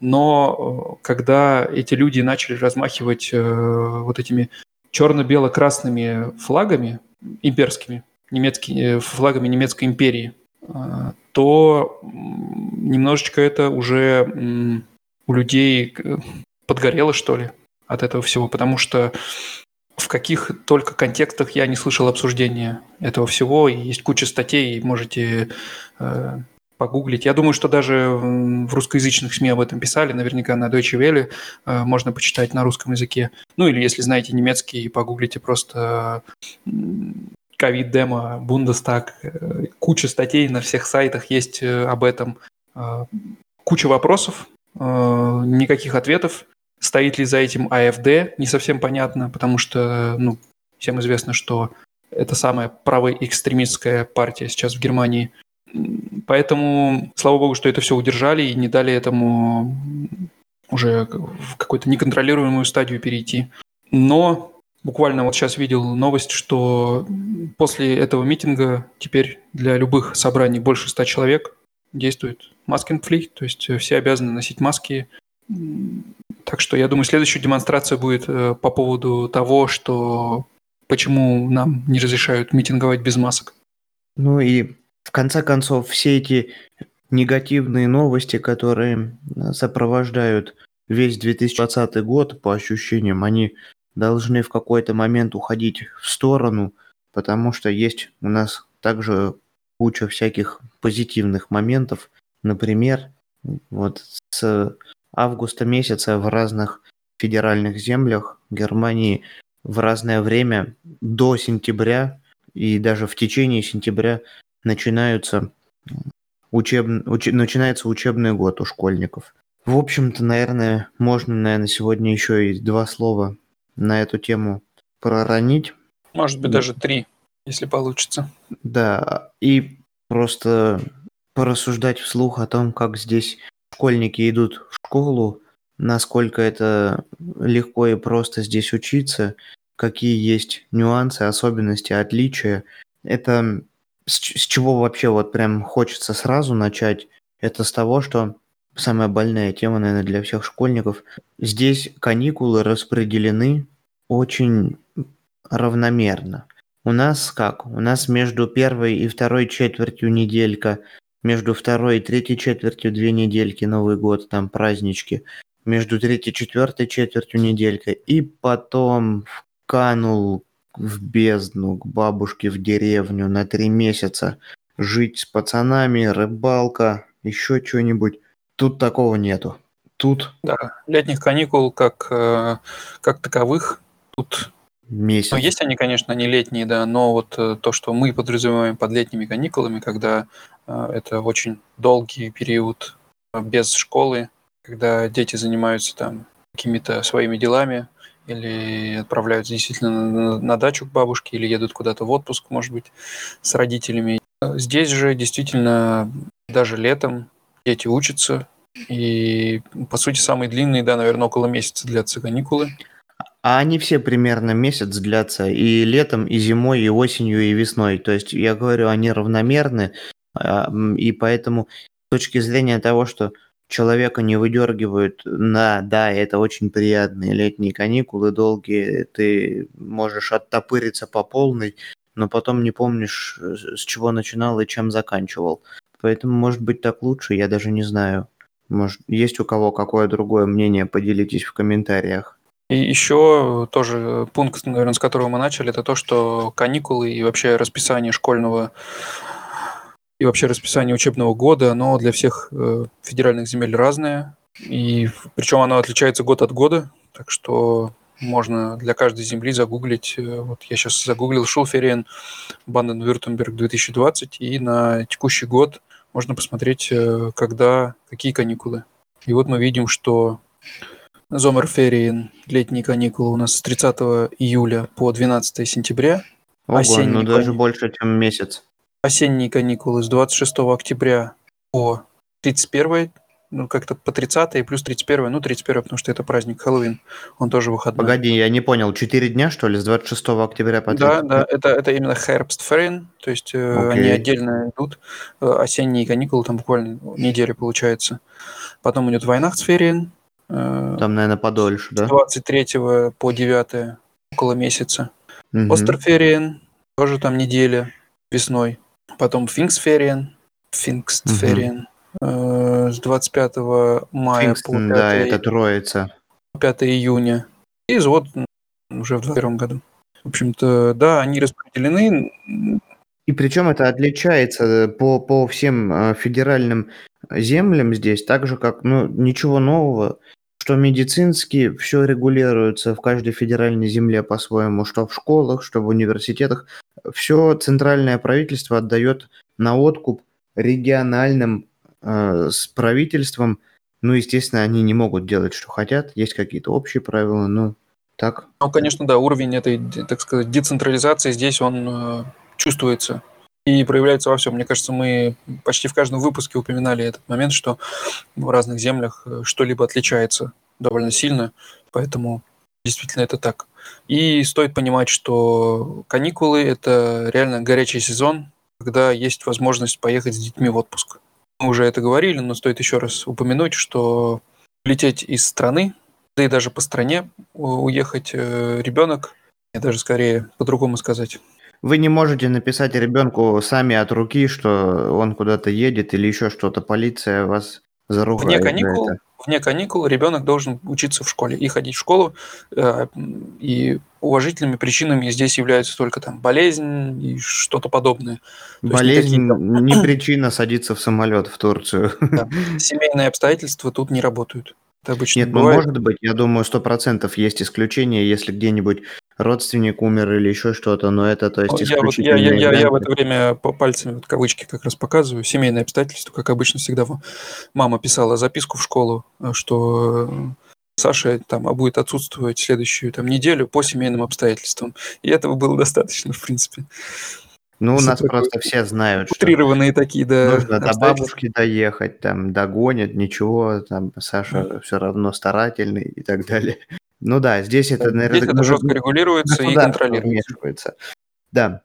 Но э, когда эти люди начали размахивать э, вот этими черно-бело-красными флагами имперскими, немецкими, э, флагами немецкой империи, то немножечко это уже у людей подгорело, что ли, от этого всего, потому что в каких только контекстах я не слышал обсуждения этого всего, и есть куча статей, можете э, погуглить. Я думаю, что даже в русскоязычных СМИ об этом писали, наверняка на Deutsche Welle э, можно почитать на русском языке. Ну или если знаете немецкий, погуглите просто ковид-демо, Бундестаг, э, куча статей на всех сайтах есть э, об этом, э, куча вопросов, никаких ответов. Стоит ли за этим АФД, не совсем понятно, потому что, ну, всем известно, что это самая правая экстремистская партия сейчас в Германии. Поэтому, слава богу, что это все удержали и не дали этому уже в какую-то неконтролируемую стадию перейти. Но Буквально вот сейчас видел новость, что после этого митинга теперь для любых собраний больше ста человек действует маскинг флик, то есть все обязаны носить маски. Так что я думаю, следующая демонстрация будет э, по поводу того, что почему нам не разрешают митинговать без масок. Ну и в конце концов все эти негативные новости, которые сопровождают весь 2020 год, по ощущениям, они должны в какой-то момент уходить в сторону, потому что есть у нас также куча всяких позитивных моментов. Например, вот с августа месяца в разных федеральных землях Германии в разное время до сентября и даже в течение сентября начинаются учеб... уч... начинается учебный год у школьников. В общем-то, наверное, можно, наверное, сегодня еще и два слова на эту тему проронить. Может быть, даже три, если получится. Да, и просто порассуждать вслух о том, как здесь школьники идут в школу, насколько это легко и просто здесь учиться, какие есть нюансы, особенности, отличия. Это с, с чего вообще вот прям хочется сразу начать, это с того, что самая больная тема, наверное, для всех школьников. Здесь каникулы распределены очень равномерно. У нас как? У нас между первой и второй четвертью неделька, между второй и третьей четвертью две недельки, Новый год, там празднички, между третьей и четвертой четвертью неделька, и потом канул в бездну к бабушке в деревню на три месяца жить с пацанами, рыбалка, еще что-нибудь. Тут такого нету. Тут Да, летних каникул как, э, как таковых тут месяц. Ну, есть они, конечно, не летние, да, но вот э, то, что мы подразумеваем под летними каникулами, когда э, это очень долгий период без школы, когда дети занимаются там какими-то своими делами или отправляются действительно на, на дачу к бабушке или едут куда-то в отпуск, может быть, с родителями. Здесь же действительно даже летом дети учатся, и, по сути, самые длинные, да, наверное, около месяца длятся каникулы. А они все примерно месяц длятся и летом, и зимой, и осенью, и весной. То есть, я говорю, они равномерны, а, и поэтому с точки зрения того, что человека не выдергивают на, да, это очень приятные летние каникулы, долгие, ты можешь оттопыриться по полной, но потом не помнишь, э, с чего начинал и чем заканчивал. Поэтому, может быть, так лучше, я даже не знаю. Может, есть у кого какое другое мнение, поделитесь в комментариях. И еще тоже пункт, наверное, с которого мы начали, это то, что каникулы и вообще расписание школьного и вообще расписание учебного года, оно для всех э, федеральных земель разное. И причем оно отличается год от года, так что можно для каждой земли загуглить. э, Вот я сейчас загуглил Шулферен Банден-Вюртемберг 2020, и на текущий год можно посмотреть, э, когда, какие каникулы. И вот мы видим, что Зомерферien, летние каникулы у нас с 30 июля по 12 сентября. Ого, Осенние ну даже кани- больше, чем месяц. Осенние каникулы с 26 октября по 31, ну как-то по 30 и плюс 31, ну 31, потому что это праздник Хэллоуин, он тоже выходной. Погоди, я не понял, 4 дня, что ли, с 26 октября по Да, 30? да, это, это именно Herbstferien, то есть э, они отдельно идут. Э, осенние каникулы, там буквально неделя получается. Потом идет Weihnachtsferien, э, Там, наверное, подольше, с да? 23 по 9 около месяца. Мгм. Остерферien, тоже там неделя весной. Потом Pfingstferien, Pfingstferien, э, с 25 мая Фингстон, по 5, да, это троица. 5 июня. И вот уже в 21 году. В общем-то, да, они распределены. И причем это отличается э, по, по всем э, федеральным землям здесь, так же как, ну, ничего нового, что медицински все регулируется в каждой федеральной земле по-своему, что в школах, что в университетах. Все центральное правительство отдает на откуп региональным э, с правительством. Ну, естественно, они не могут делать, что хотят. Есть какие-то общие правила, но так. Ну, конечно, да, уровень этой, так сказать, децентрализации здесь он э, чувствуется и проявляется во всем. Мне кажется, мы почти в каждом выпуске упоминали этот момент, что в разных землях э, что-либо отличается довольно сильно, поэтому действительно это так. И стоит понимать, что каникулы – это реально горячий сезон, когда есть возможность поехать с детьми в отпуск. Мы уже это говорили, но стоит еще раз упомянуть, что лететь из страны, да и даже по стране уехать э, ребенок, и даже скорее по-другому сказать. Вы не можете написать ребенку сами от руки, что он куда-то едет или еще что-то. Полиция вас заругает Вне каникул, вне каникул ребенок должен учиться в школе и ходить в школу. э, И уважительными причинами здесь являются только там болезнь и что-то подобное. Болезнь никакие не причина садиться в самолет в Турцию. Да. Семейные обстоятельства тут не работают. Это обычно Нет, ну бывает. может быть, я думаю, сто процентов есть исключения, если где-нибудь родственник умер или еще что-то, но это, то есть, Ну, Я, вот, я, я, исключительные я, я в это время по пальцами вот кавычки как раз показываю. Семейные обстоятельства, как обычно всегда. Мама писала записку в школу, э, что э, Саша там а будет отсутствовать следующую там неделю по семейным обстоятельствам. И этого было достаточно, в принципе. Ну, у нас просто все знают, что Утрированные такие, да, нужно до бабушки доехать, там, догонят, ничего, там, Саша все равно старательный и так далее. Ну да, здесь это, наверное, Здесь это жестко регулируется и контролируется. Да.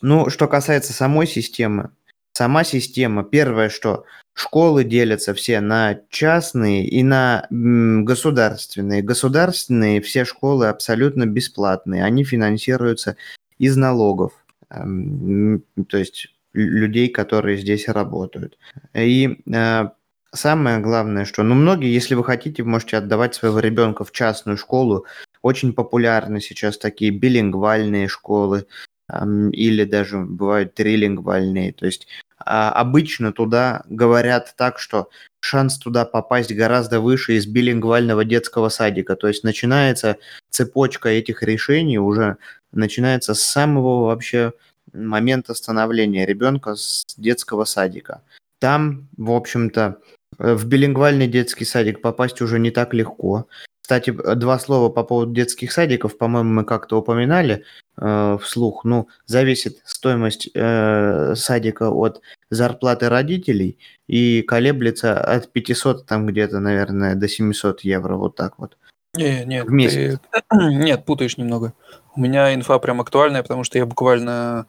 Ну, что касается самой системы, сама система, первое, что школы делятся все на частные и на государственные. Государственные все школы абсолютно бесплатные, они финансируются из налогов. эм, то есть людей, которые здесь работают. И э, самое главное, что, ну, многие, если вы хотите, можете отдавать своего ребенка в частную школу. Очень популярны сейчас такие билингвальные школы, эм, или даже бывают трилингвальные. То есть обычно туда говорят так, что шанс туда попасть гораздо выше из билингвального детского садика. То есть начинается цепочка этих решений уже начинается с самого вообще момента становления ребенка с детского садика. Там, в общем-то, в билингвальный детский садик попасть уже не так легко. Кстати, два слова по поводу детских садиков, по-моему, мы как-то упоминали э, вслух. Ну, зависит стоимость э, садика от зарплаты родителей и колеблется от 500 там где-то, наверное, до 700 евро, вот так вот. Не, нет, в месяц. Ты... нет, путаешь немного. У меня инфа прям актуальная, потому что я буквально,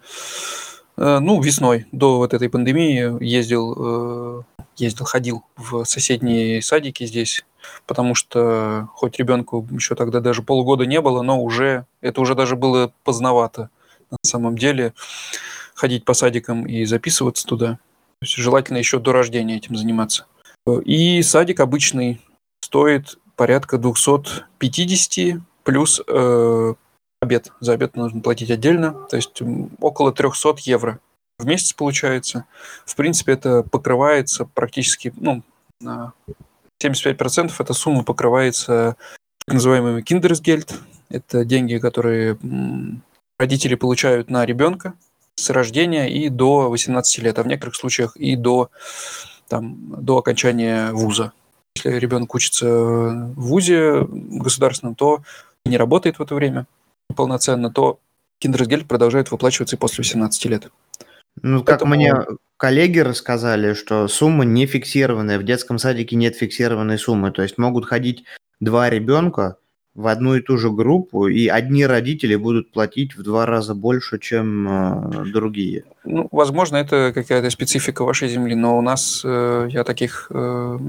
э, ну, весной до вот этой пандемии ездил, э, ездил, ходил в соседние садики здесь потому что хоть ребенку еще тогда даже полгода не было, но уже это уже даже было поздновато на самом деле ходить по садикам и записываться туда. То есть желательно еще до рождения этим заниматься. И садик обычный стоит порядка 250 плюс э, обед. За обед нужно платить отдельно, то есть около 300 евро в месяц получается. В принципе, это покрывается практически ну, на 75% эта сумма покрывается так называемыми Kindersgeld. Это деньги, которые родители получают на ребенка с рождения и до 18 лет, а в некоторых случаях и до, там, до окончания вуза. Если ребенок учится в вузе государственном, то не работает в это время полноценно, то Kindersgeld продолжает выплачиваться и после 18 лет. Ну, как Поэтому... мне коллеги рассказали, что сумма не фиксированная. В детском садике нет фиксированной суммы. То есть могут ходить два ребенка в одну и ту же группу, и одни родители будут платить в два раза больше, чем э, другие. Ну, возможно, это какая-то специфика вашей земли, но у нас э, я таких э,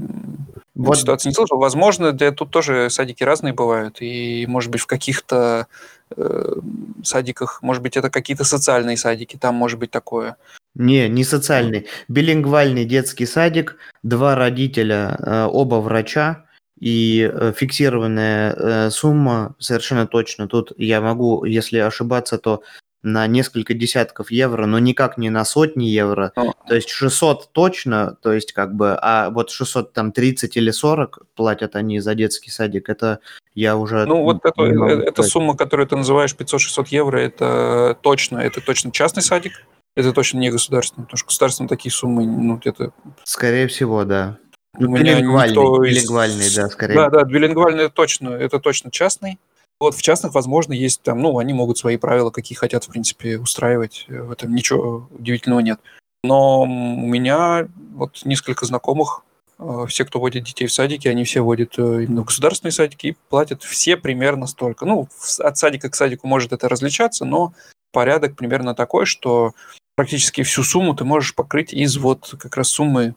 вот. ситуаций не слышал. Возможно, да, тут тоже садики разные бывают, и, может быть, в каких-то э, садиках, может быть, это какие-то социальные садики, там может быть такое. Не, не социальный. Билингвальный детский садик, два родителя, э, оба врача, и э, фиксированная э, сумма совершенно точно. Тут я могу, если ошибаться, то на несколько десятков евро, но никак не на сотни евро. О. То есть 600 точно, то есть как бы, а вот 600 там 30 или 40 платят они за детский садик, это я уже... Ну вот это, эта сумма, которую ты называешь 500-600 евро, это точно, это точно частный садик, это точно не государственный, потому что государственные такие суммы, ну, где-то... Скорее всего, да. Ну, меня никто билингвальный, да, скорее. Да, да, билингвальный это точно, это точно частный. Вот в частных, возможно, есть там, ну, они могут свои правила, какие хотят, в принципе, устраивать. В этом ничего удивительного нет. Но у меня вот несколько знакомых, э, все, кто водит детей в садики, они все водят э, именно в государственные садики и платят все примерно столько. Ну, от садика к садику может это различаться, но порядок примерно такой, что практически всю сумму ты можешь покрыть из вот как раз суммы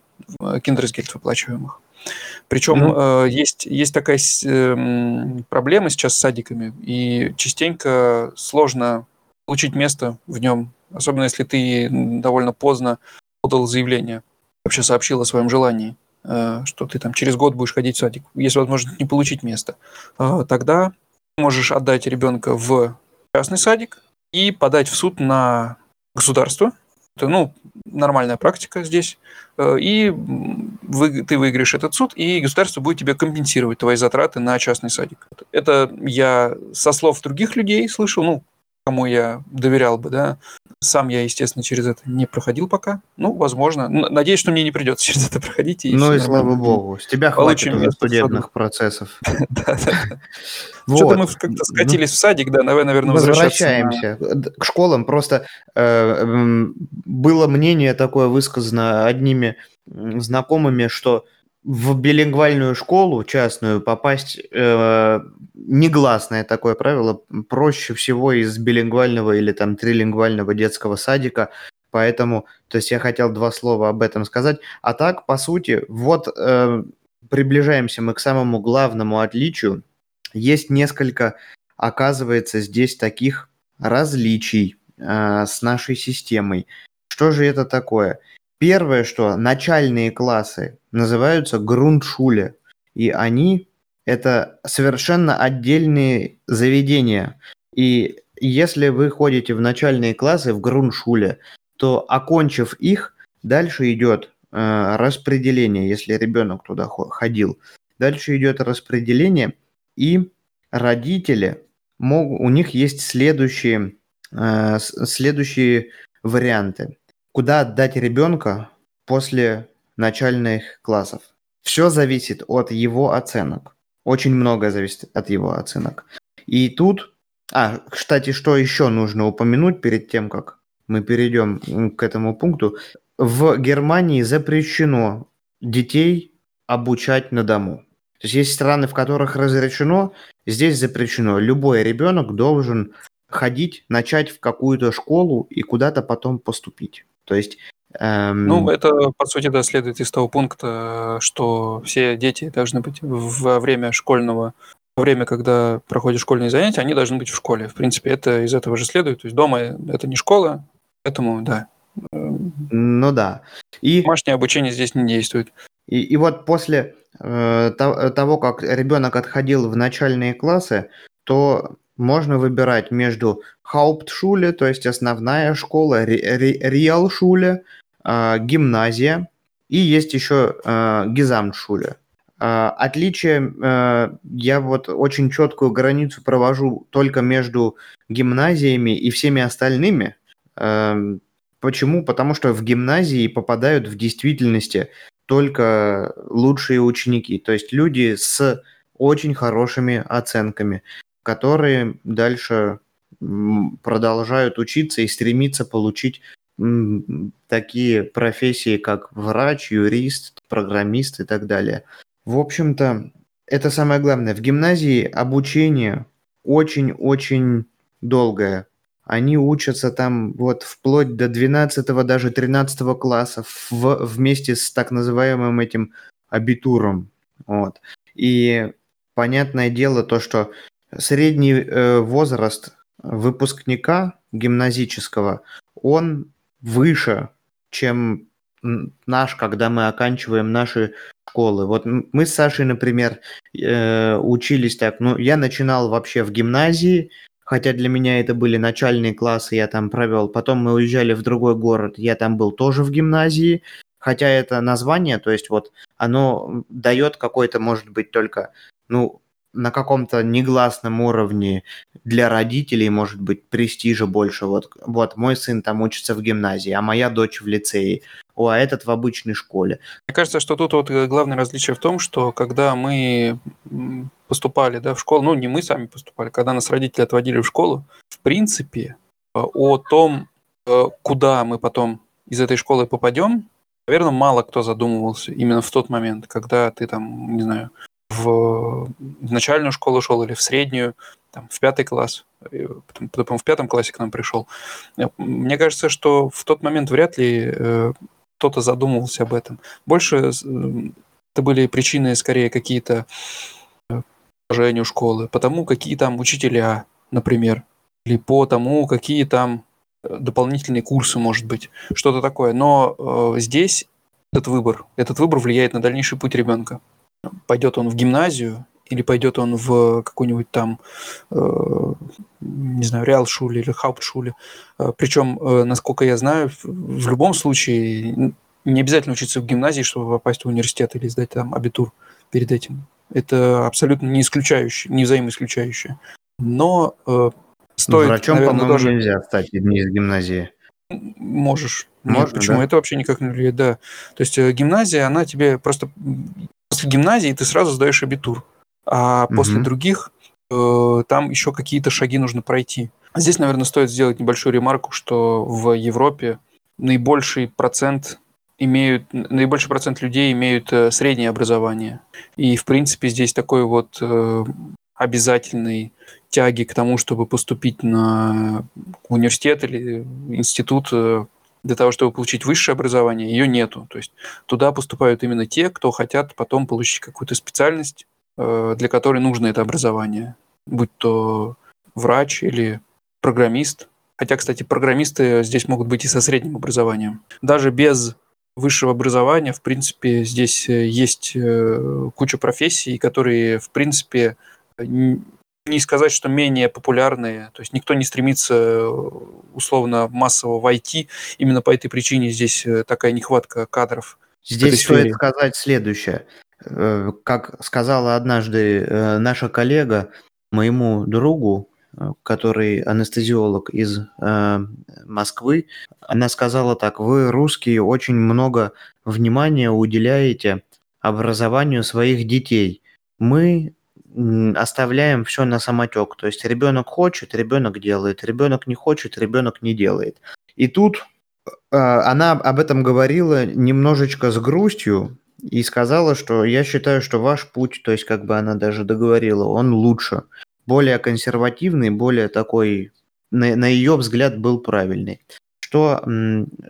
киндерсгельд выплачиваемых. Причем mm-hmm. э, есть, есть такая э, проблема сейчас с садиками, и частенько сложно получить место в нем, особенно если ты довольно поздно подал заявление, вообще сообщил о своем желании, э, что ты там через год будешь ходить в садик. Есть возможность не получить место. Э, тогда можешь отдать ребенка в частный садик и подать в суд на государство. Это, ну, нормальная практика здесь. Э, и вы, ты выиграешь этот суд, и государство будет тебе компенсировать твои затраты на частный садик. Это я со слов других людей слышал, ну, кому я доверял бы, да. Сам я, естественно, через это не проходил пока. Ну, возможно. Надеюсь, что мне не придется через это проходить. И ну и слава богу. С тебя хватит уже судебных процессов. Что-то мы как-то скатились в садик, да, наверное, возвращаемся. К школам просто э, было мнение такое высказано одними знакомыми, что в билингвальную школу частную попасть э, негласное такое правило проще всего из билингвального или там трилингвального детского садика. Поэтому, то есть я хотел два слова об этом сказать. А так, по сути, вот э, приближаемся мы к самому главному отличию. Есть несколько, оказывается, здесь таких различий э, с нашей системой. Что же это такое? Первое, что начальные классы называются грунтшуле, и они это совершенно отдельные заведения. И если вы ходите в начальные классы в грунтшуле, то окончив их, дальше идет э, распределение, если ребенок туда ходил. Дальше идет распределение, и родители могут, у них есть следующие, э, следующие варианты. Куда отдать ребенка после начальных классов? Все зависит от его оценок. Очень многое зависит от его оценок. И тут, а, кстати, что еще нужно упомянуть перед тем, как мы перейдем к этому пункту. В Германии запрещено детей обучать на дому. То есть есть страны, в которых разрешено, здесь запрещено. Любой ребенок должен ходить, начать в какую-то школу и куда-то потом поступить. То есть Эм... Ну, это, по сути, да, следует из того пункта, что все дети должны быть во время школьного, во время, когда проходят школьные занятия, они должны быть в школе. В принципе, это из этого же следует. То есть дома это не школа, поэтому, да. Ну да. И... Домашнее обучение здесь не действует. И, и вот после э, того, как ребенок отходил в начальные классы, то можно выбирать между Hauptschule, то есть основная школа, Realschule, э, гимназия, и есть еще Gesamtschule. Э, отличие, э, я вот очень четкую границу провожу только между гимназиями и всеми остальными. Почему? Потому что в гимназии попадают в действительности только лучшие ученики, то есть люди с очень хорошими оценками, которые дальше продолжают учиться и стремиться получить такие профессии, как врач, юрист, программист и так далее. В общем-то, это самое главное. В гимназии обучение очень-очень долгое. Они учатся там вот вплоть до 12 даже 13 класса в, вместе с так называемым этим абитуром. Вот. И понятное дело то, что средний э, возраст выпускника гимназического, он выше, чем наш, когда мы оканчиваем наши школы. Вот мы с Сашей, например, э, учились так, ну, я начинал вообще в гимназии, хотя для меня это были начальные классы, я там провел. Потом мы уезжали в другой город, я там был тоже в гимназии, хотя это название, то есть вот оно дает какой-то, может быть, только, ну, на каком-то негласном уровне для родителей, может быть, престижа больше. Вот, вот мой сын там учится в гимназии, а моя дочь в лицее, о, а этот в обычной школе. Мне кажется, что тут вот главное различие в том, что когда мы поступали да, в школу, ну не мы сами поступали, когда нас родители отводили в школу, в принципе, э, о том, э, куда мы потом из этой школы попадем, наверное, мало кто задумывался именно в тот момент, когда ты там, не знаю, в, начальную школу шел или в среднюю, там, в пятый класс, потом, потом в пятом классе к нам пришел. Э, мне кажется, что в тот момент вряд ли э, кто-то задумывался об этом. Больше э, это были причины скорее какие-то э, положению школы, потому какие там учителя, например, или по тому, какие там дополнительные курсы, может быть, что-то такое. Но э, здесь этот выбор, этот выбор влияет на дальнейший путь ребенка пойдет он в гимназию или пойдет он в какую-нибудь там, э, не знаю, Реалшуле или Хауптшуле. Э, причем, э, насколько я знаю, в любом случае не обязательно учиться в гимназии, чтобы попасть в университет или сдать там абитур перед этим. Это абсолютно не исключающее, не взаимоисключающее. Но э, стоит, Врачом, наверное, по-моему, нельзя стать не из гимназии. Можешь. Можно, Нет, почему? Да? Это вообще никак не влияет, да. То есть гимназия, она тебе просто после гимназии ты сразу сдаешь абитур, а угу. после других э, там еще какие-то шаги нужно пройти. Здесь, наверное, стоит сделать небольшую ремарку, что в Европе наибольший процент имеют, наибольший процент людей имеют э, среднее образование. И, в принципе, здесь такой вот э, обязательной тяги к тому, чтобы поступить на университет или институт э, для того, чтобы получить высшее образование, ее нету. То есть туда поступают именно те, кто хотят потом получить какую-то специальность, э, для которой нужно это образование, будь то врач или программист Хотя, кстати, программисты здесь могут быть и со средним образованием. Даже без высшего образования, в принципе, здесь э, есть э, куча профессий, которые, в принципе, не сказать, что менее популярные. То есть никто не стремится э, условно массово войти. Именно по этой причине здесь такая нехватка кадров. Здесь стоит сказать следующее. Как сказала однажды наша коллега моему другу, Э, который анестезиолог из э, Москвы, она сказала так: вы русские очень много внимания уделяете образованию своих детей. Мы оставляем все на самотек. То есть ребенок хочет, ребенок делает, ребенок не хочет, ребенок не делает. И тут э, она об этом говорила немножечко с грустью и сказала, что я считаю, что ваш путь, то есть как бы она даже договорила, он лучше более консервативный, более такой, на, на ее взгляд, был правильный. Что,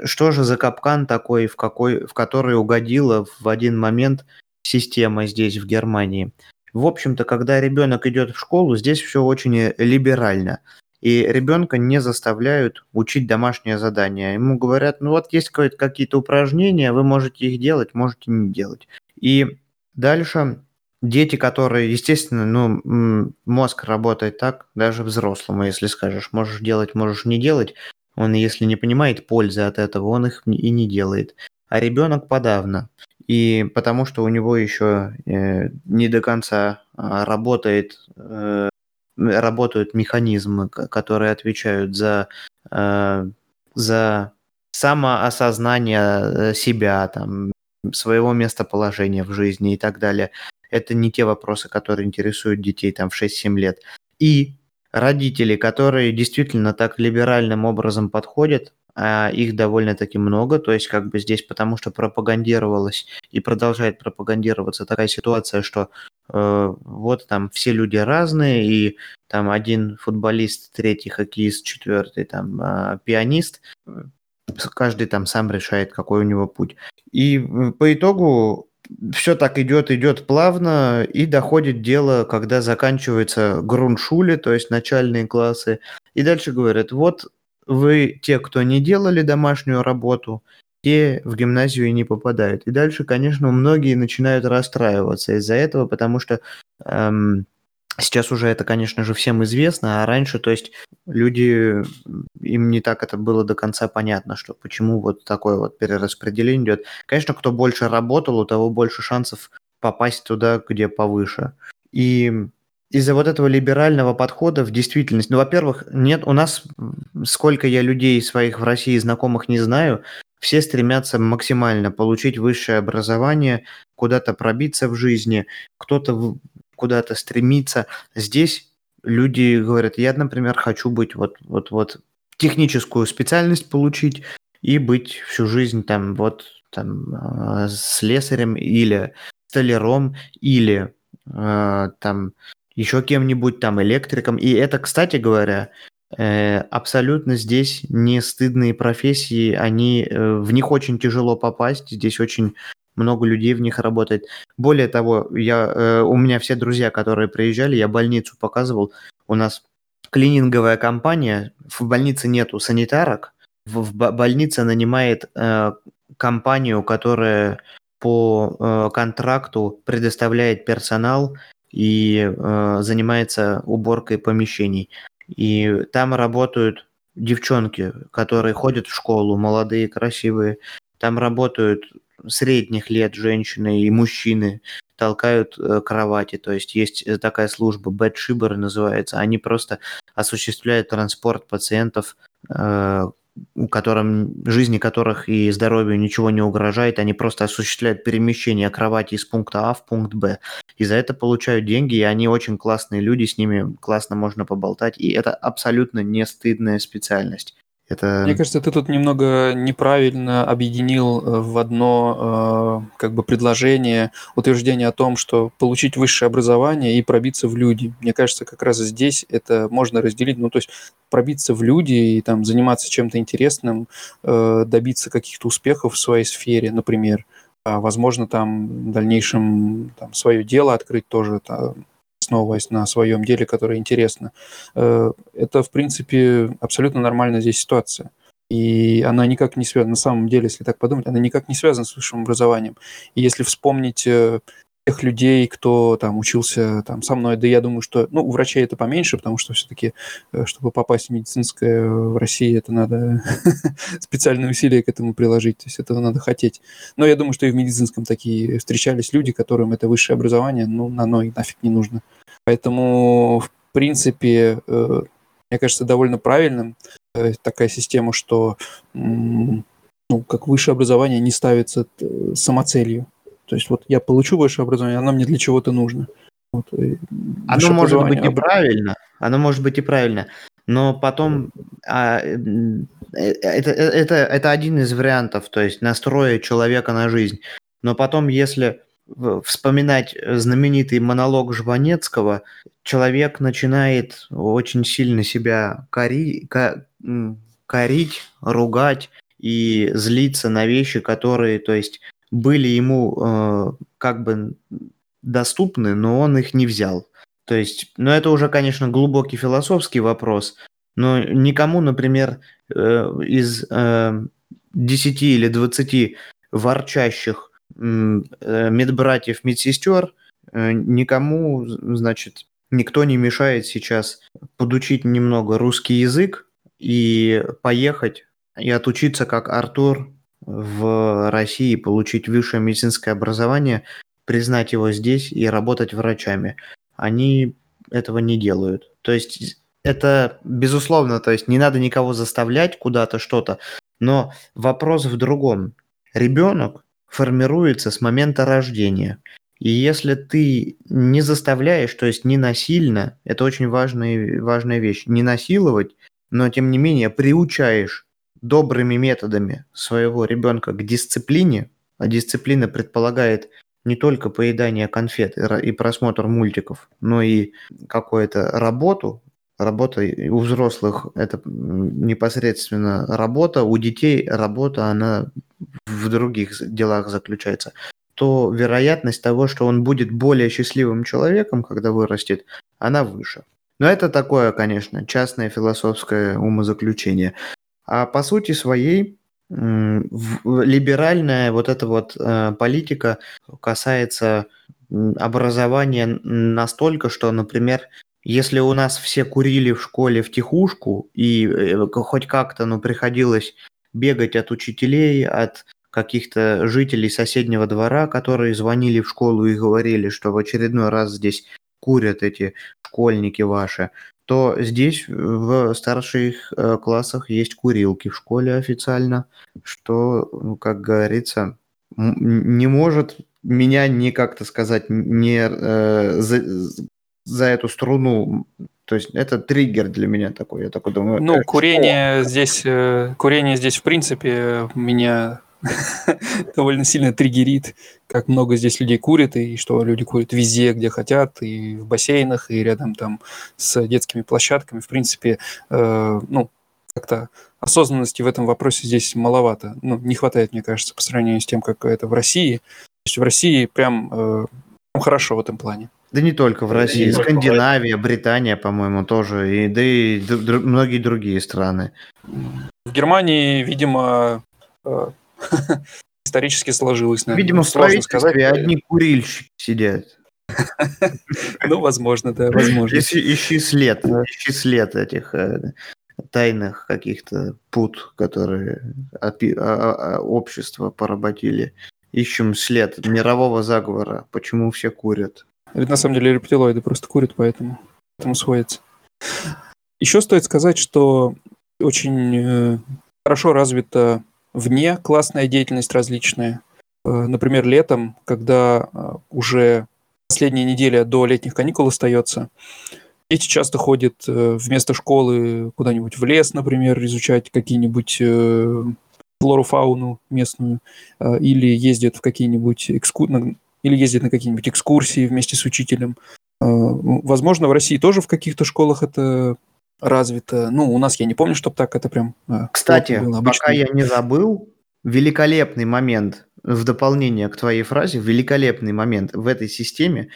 что же за капкан такой, в, какой, в который угодила в один момент система здесь, в Германии? В общем-то, когда ребенок идет в школу, здесь все очень либерально. И ребенка не заставляют учить домашнее задание. Ему говорят, ну вот есть какие-то упражнения, вы можете их делать, можете не делать. И дальше дети, которые, естественно, ну, мозг работает так, даже взрослому, если скажешь, можешь делать, можешь не делать, он, если не понимает пользы от этого, он их и не делает. А ребенок подавно. И потому что у него еще э, не до конца а, работает, э, работают механизмы, которые отвечают за, э, за самоосознание э, себя, там, своего местоположения в жизни и так далее это не те вопросы, которые интересуют детей там в 6-7 лет. И родители, которые действительно так либеральным образом подходят, а их довольно-таки много, то есть как бы здесь потому что пропагандировалась и продолжает пропагандироваться такая ситуация, что э, вот там все люди разные, и там один футболист, третий хоккеист, четвертый там э, пианист, каждый там сам решает, какой у него путь. И по итогу все так идет, идет плавно, и доходит дело, когда заканчивается груншули, то есть начальные классы, и дальше говорят, вот вы те, кто не делали домашнюю работу, те в гимназию не попадают. И дальше, конечно, многие начинают расстраиваться из-за этого, потому что эм, Сейчас уже это, конечно же, всем известно, а раньше, то есть, люди, им не так это было до конца понятно, что почему вот такое вот перераспределение идет. Конечно, кто больше работал, у того больше шансов попасть туда, где повыше. И из-за вот этого либерального подхода в действительность, ну, во-первых, нет, у нас, сколько я людей своих в России знакомых не знаю, все стремятся максимально получить высшее образование, куда-то пробиться в жизни, кто-то куда-то стремиться. Здесь люди говорят, я, например, хочу быть вот, вот, вот техническую специальность получить и быть всю жизнь там вот там э, слесарем или столяром или э, там еще кем-нибудь там электриком. И это, кстати говоря, э, абсолютно здесь не стыдные профессии, они в них очень тяжело попасть, здесь очень много людей в них работает. Более того, я, э, у меня все друзья, которые приезжали, я больницу показывал. У нас клининговая компания, в больнице нету санитарок, в, в больнице нанимает э, компанию, которая по э, контракту предоставляет персонал и э, занимается уборкой помещений. И там работают девчонки, которые ходят в школу, молодые, красивые. Там работают средних лет женщины и мужчины толкают э, кровати. То есть есть э, такая служба, бэдшиберы называется. Они просто осуществляют транспорт пациентов, э, которым, жизни которых и здоровью ничего не угрожает. Они просто осуществляют перемещение кровати из пункта А в пункт Б. И за это получают деньги, и они очень классные люди, с ними классно можно поболтать. И это абсолютно не стыдная специальность. Это... Мне кажется, ты тут немного неправильно объединил э, в одно э, как бы предложение утверждение о том, что получить высшее образование и пробиться в люди. Мне кажется, как раз здесь это можно разделить, ну то есть пробиться в люди и там заниматься чем-то интересным, э, добиться каких-то успехов в своей сфере, например, а возможно там в дальнейшем там, свое дело открыть тоже, там, основываясь на своем деле, которое интересно. Э, это, в принципе, абсолютно нормальная здесь ситуация. И она никак не связана, на самом деле, если так подумать, она никак не связана с высшим образованием. И если вспомнить э, тех людей, кто там учился там со мной, да я думаю, что, ну, у врачей это поменьше, потому что все-таки, э, чтобы попасть в медицинское в России, это надо специальные усилия к этому приложить, то есть этого надо хотеть. Но я думаю, что и в медицинском такие встречались люди, которым это высшее образование, ну, оно и нафиг не нужно. Поэтому, в принципе, э, мне кажется, довольно правильным э, такая система, что ну, как высшее образование не ставится самоцелью. То есть вот я получу высшее образование, оно мне для чего-то нужно. Вот, оно может быть и правильно, оно может быть и правильно, но потом а, э, это, э, это, это один из вариантов, то есть настроя человека на жизнь. Но потом, если вспоминать знаменитый монолог Жванецкого, человек начинает очень сильно себя кори, корить, ругать и злиться на вещи, которые, то есть были ему э, как бы доступны, но он их не взял. То есть, ну это уже, конечно, глубокий философский вопрос, но никому, например, э, из э, 10 или 20 ворчащих э, медбратьев, медсестер, э, никому, значит, никто не мешает сейчас подучить немного русский язык и поехать и отучиться как Артур в России получить высшее медицинское образование, признать его здесь и работать врачами. Они этого не делают. То есть это безусловно, то есть не надо никого заставлять куда-то что-то, но вопрос в другом. Ребенок формируется с момента рождения. И если ты не заставляешь, то есть не насильно, это очень важная, важная вещь, не насиловать, но тем не менее приучаешь добрыми методами своего ребенка к дисциплине, а дисциплина предполагает не только поедание конфет и просмотр мультиков, но и какую-то работу. Работа у взрослых – это непосредственно работа, у детей работа, она в других делах заключается то вероятность того, что он будет более счастливым человеком, когда вырастет, она выше. Но это такое, конечно, частное философское умозаключение. А по сути своей либеральная вот эта вот э, политика касается образования настолько, что, например, если у нас все курили в школе в тихушку и э, хоть как-то ну, приходилось бегать от учителей, от каких-то жителей соседнего двора, которые звонили в школу и говорили, что в очередной раз здесь курят эти школьники ваши, то здесь в старших э, классах есть курилки в школе официально, что, ну, как говорится, не может меня не как-то сказать не э, за, за эту струну. То есть это триггер для меня такой. Я такой думаю. Ну, курение что? здесь, э, курение здесь в принципе меня довольно сильно триггерит, как много здесь людей курит, и что люди курят везде, где хотят, и в бассейнах, и рядом там с детскими площадками. В принципе, э, ну, как-то осознанности в этом вопросе здесь маловато. Ну, не хватает, мне кажется, по сравнению с тем, как это в России. То есть в России прям, э, прям хорошо в этом плане. Да не только в России, Скандинавия, Британия, по-моему, тоже, и, да и др- многие другие страны. В Германии, видимо, э, исторически сложилось. Наверное. Видимо, сложно сказать. одни курильщики сидят. Ну, возможно, да, возможно. Ищи след, ищи след этих э, тайных каких-то пут, которые а, а, общество поработили. Ищем след мирового заговора, почему все курят. Ведь на самом деле рептилоиды просто курят, поэтому, поэтому сводится. Еще стоит сказать, что очень э, хорошо развита вне классная деятельность различная. Э, например, летом, когда э, уже последняя неделя до летних каникул остается, дети часто ходят э, вместо школы куда-нибудь в лес, например, изучать какие-нибудь флору, фауну местную, или ездят в какие-нибудь экску... или ездят на какие-нибудь экскурсии вместе с учителем. Возможно, в России тоже в каких-то школах это развито. Ну, у нас я не помню, чтобы так это прям... А, Кстати, было. Обычно... пока я не забыл, великолепный момент в дополнение к твоей фразе, великолепный момент в этой системе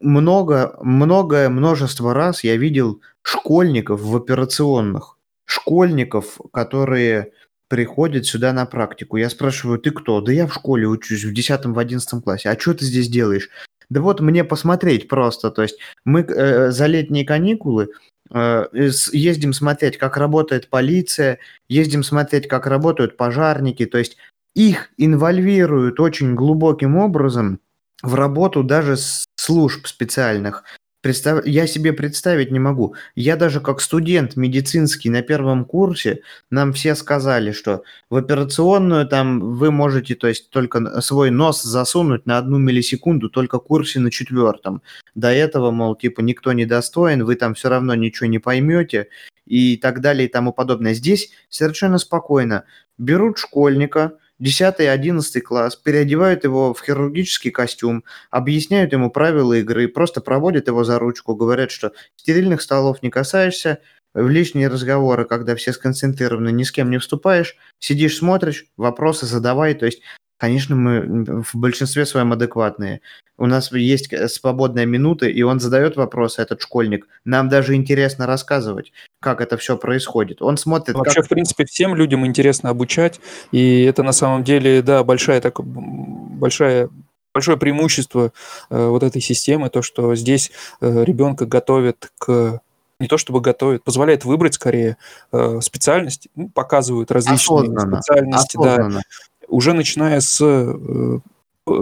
много, многое множество раз я видел школьников в операционных, школьников, которые приходят сюда на практику. Я спрашиваю, ты кто? Да я в школе учусь, в 10-11 классе. А что ты здесь делаешь? Да вот мне посмотреть просто. То есть мы э, за летние каникулы э, ездим смотреть, как работает полиция, ездим смотреть, как работают пожарники. То есть их инвольвируют очень глубоким образом в работу даже служб специальных. Представ... Я себе представить не могу. Я даже как студент медицинский на первом курсе, нам все сказали, что в операционную там вы можете, то есть только свой нос засунуть на одну миллисекунду, только курсе на четвертом. До этого, мол, типа никто не достоин, вы там все равно ничего не поймете и так далее и тому подобное. Здесь совершенно спокойно. Берут школьника, 10-11 класс, переодевают его в хирургический костюм, объясняют ему правила игры, просто проводят его за ручку, говорят, что стерильных столов не касаешься, в лишние разговоры, когда все сконцентрированы, ни с кем не вступаешь, сидишь, смотришь, вопросы задавай, то есть Конечно, мы в большинстве своем адекватные. У нас есть свободная минута, и он задает вопросы, этот школьник. Нам даже интересно рассказывать, как это все происходит. Он смотрит... Вообще, как... в принципе, всем людям интересно обучать, и это на самом деле, да, большая, так, большая большое преимущество э, вот этой системы, то, что здесь э, ребенка готовят к не то чтобы готовят, позволяет выбрать скорее э, специальность, ну, показывают различные осознанно, специальности, осознанно. да, уже начиная с, э,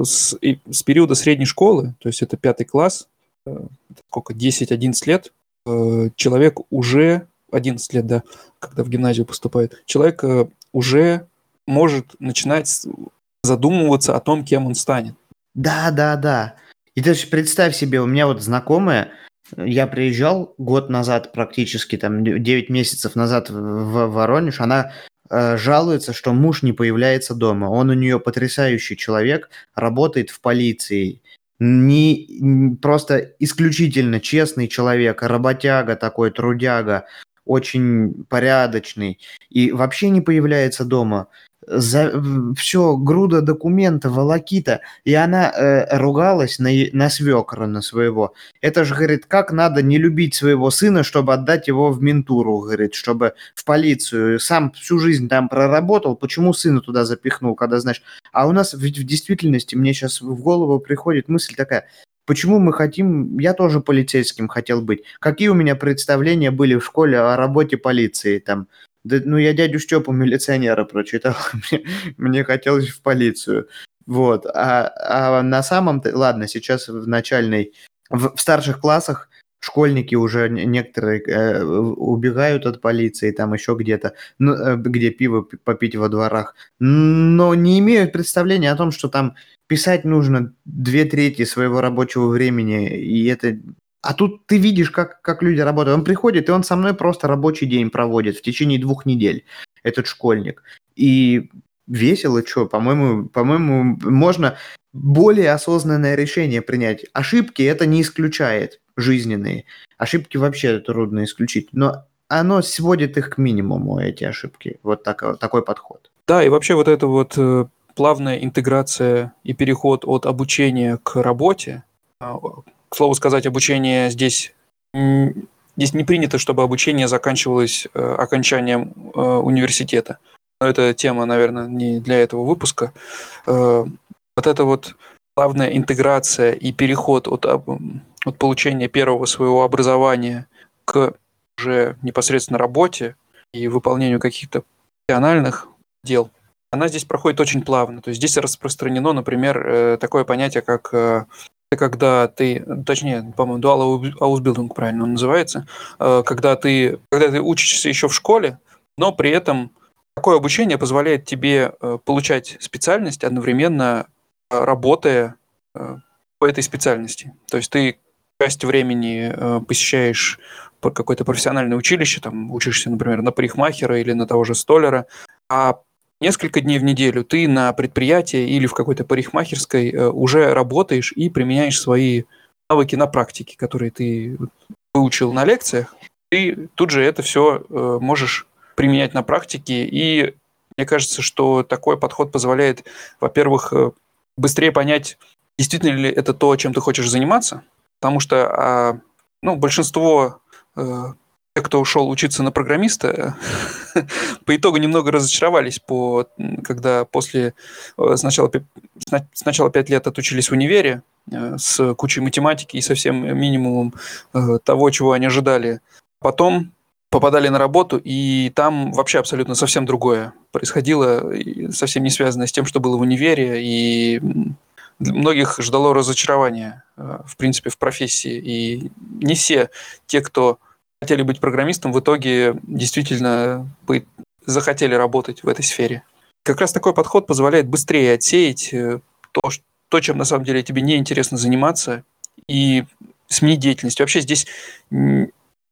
с, с периода средней школы, то есть это пятый класс, э, сколько, 10-11 лет, э, человек уже, 11 лет, да, когда в гимназию поступает, человек уже может начинать задумываться о том, кем он станет. Да, да, да. И даже представь себе, у меня вот знакомая, я приезжал год назад практически, там 9 месяцев назад в Воронеж, она жалуется, что муж не появляется дома. Он у нее потрясающий человек, работает в полиции. Не, просто исключительно честный человек, работяга такой, трудяга, очень порядочный. И вообще не появляется дома за, все, груда документов, волокита, и она э, ругалась на, на свекра, на своего. Это же, говорит, как надо не любить своего сына, чтобы отдать его в ментуру, говорит, чтобы в полицию. Сам всю жизнь там проработал, почему сына туда запихнул, когда, знаешь... А у нас ведь в действительности, мне сейчас в голову приходит мысль такая, Почему мы хотим... Я тоже полицейским хотел быть. Какие у меня представления были в школе о работе полиции? Там ну, я дядю Степу милиционера прочитал, мне, мне хотелось в полицию. Вот. А, а на самом-то... Ладно, сейчас в начальной... В, в старших классах школьники уже некоторые э, убегают от полиции, там еще где-то, ну, э, где пиво попить во дворах, но не имеют представления о том, что там писать нужно две трети своего рабочего времени, и это а тут ты видишь, как, как люди работают. Он приходит, и он со мной просто рабочий день проводит в течение двух недель, этот школьник. И весело, что, по-моему, по-моему, можно более осознанное решение принять. Ошибки это не исключает жизненные. Ошибки вообще трудно исключить. Но оно сводит их к минимуму, эти ошибки. Вот так, такой подход. Да, и вообще вот эта вот э, плавная интеграция и переход от обучения к работе, а, к слову сказать, обучение здесь Здесь не принято, чтобы обучение заканчивалось э, окончанием э, университета. Но это тема, наверное, не для этого выпуска. Э, вот эта вот плавная интеграция и переход от, от получения первого своего образования к уже непосредственно работе и выполнению каких-то профессиональных дел, она здесь проходит очень плавно. То есть здесь распространено, например, такое понятие, как когда ты, точнее, по-моему, dual ausbildung правильно он называется, э, когда ты, когда ты учишься еще в школе, но при этом такое обучение позволяет тебе э, получать специальность, одновременно э, работая по этой специальности. То есть ты часть времени посещаешь какое-то профессиональное училище, там учишься, например, на парикмахера или на того же столера, а несколько дней в неделю ты на предприятии или в какой-то парикмахерской э, уже работаешь и применяешь свои навыки на практике, которые ты выучил на лекциях, ты тут же это все э, можешь применять на практике. И мне кажется, что такой подход позволяет, во-первых, э, быстрее понять, действительно ли это то, чем ты хочешь заниматься, потому что а, ну, большинство кто ушел учиться на программиста, по итогу немного разочаровались, по, когда после э, сначала, сначала 5 лет отучились в универе э, с кучей математики и совсем минимумом э, того, чего они ожидали. Потом попадали на работу, и там вообще абсолютно совсем другое происходило, совсем не связанное с тем, что было в универе, и многих ждало разочарование, в принципе, в профессии. И не все те, кто хотели быть программистом, в итоге действительно захотели работать в этой сфере. Как раз такой подход позволяет быстрее отсеять э, то, то чем на самом деле тебе неинтересно заниматься, и сменить деятельность. Вообще здесь,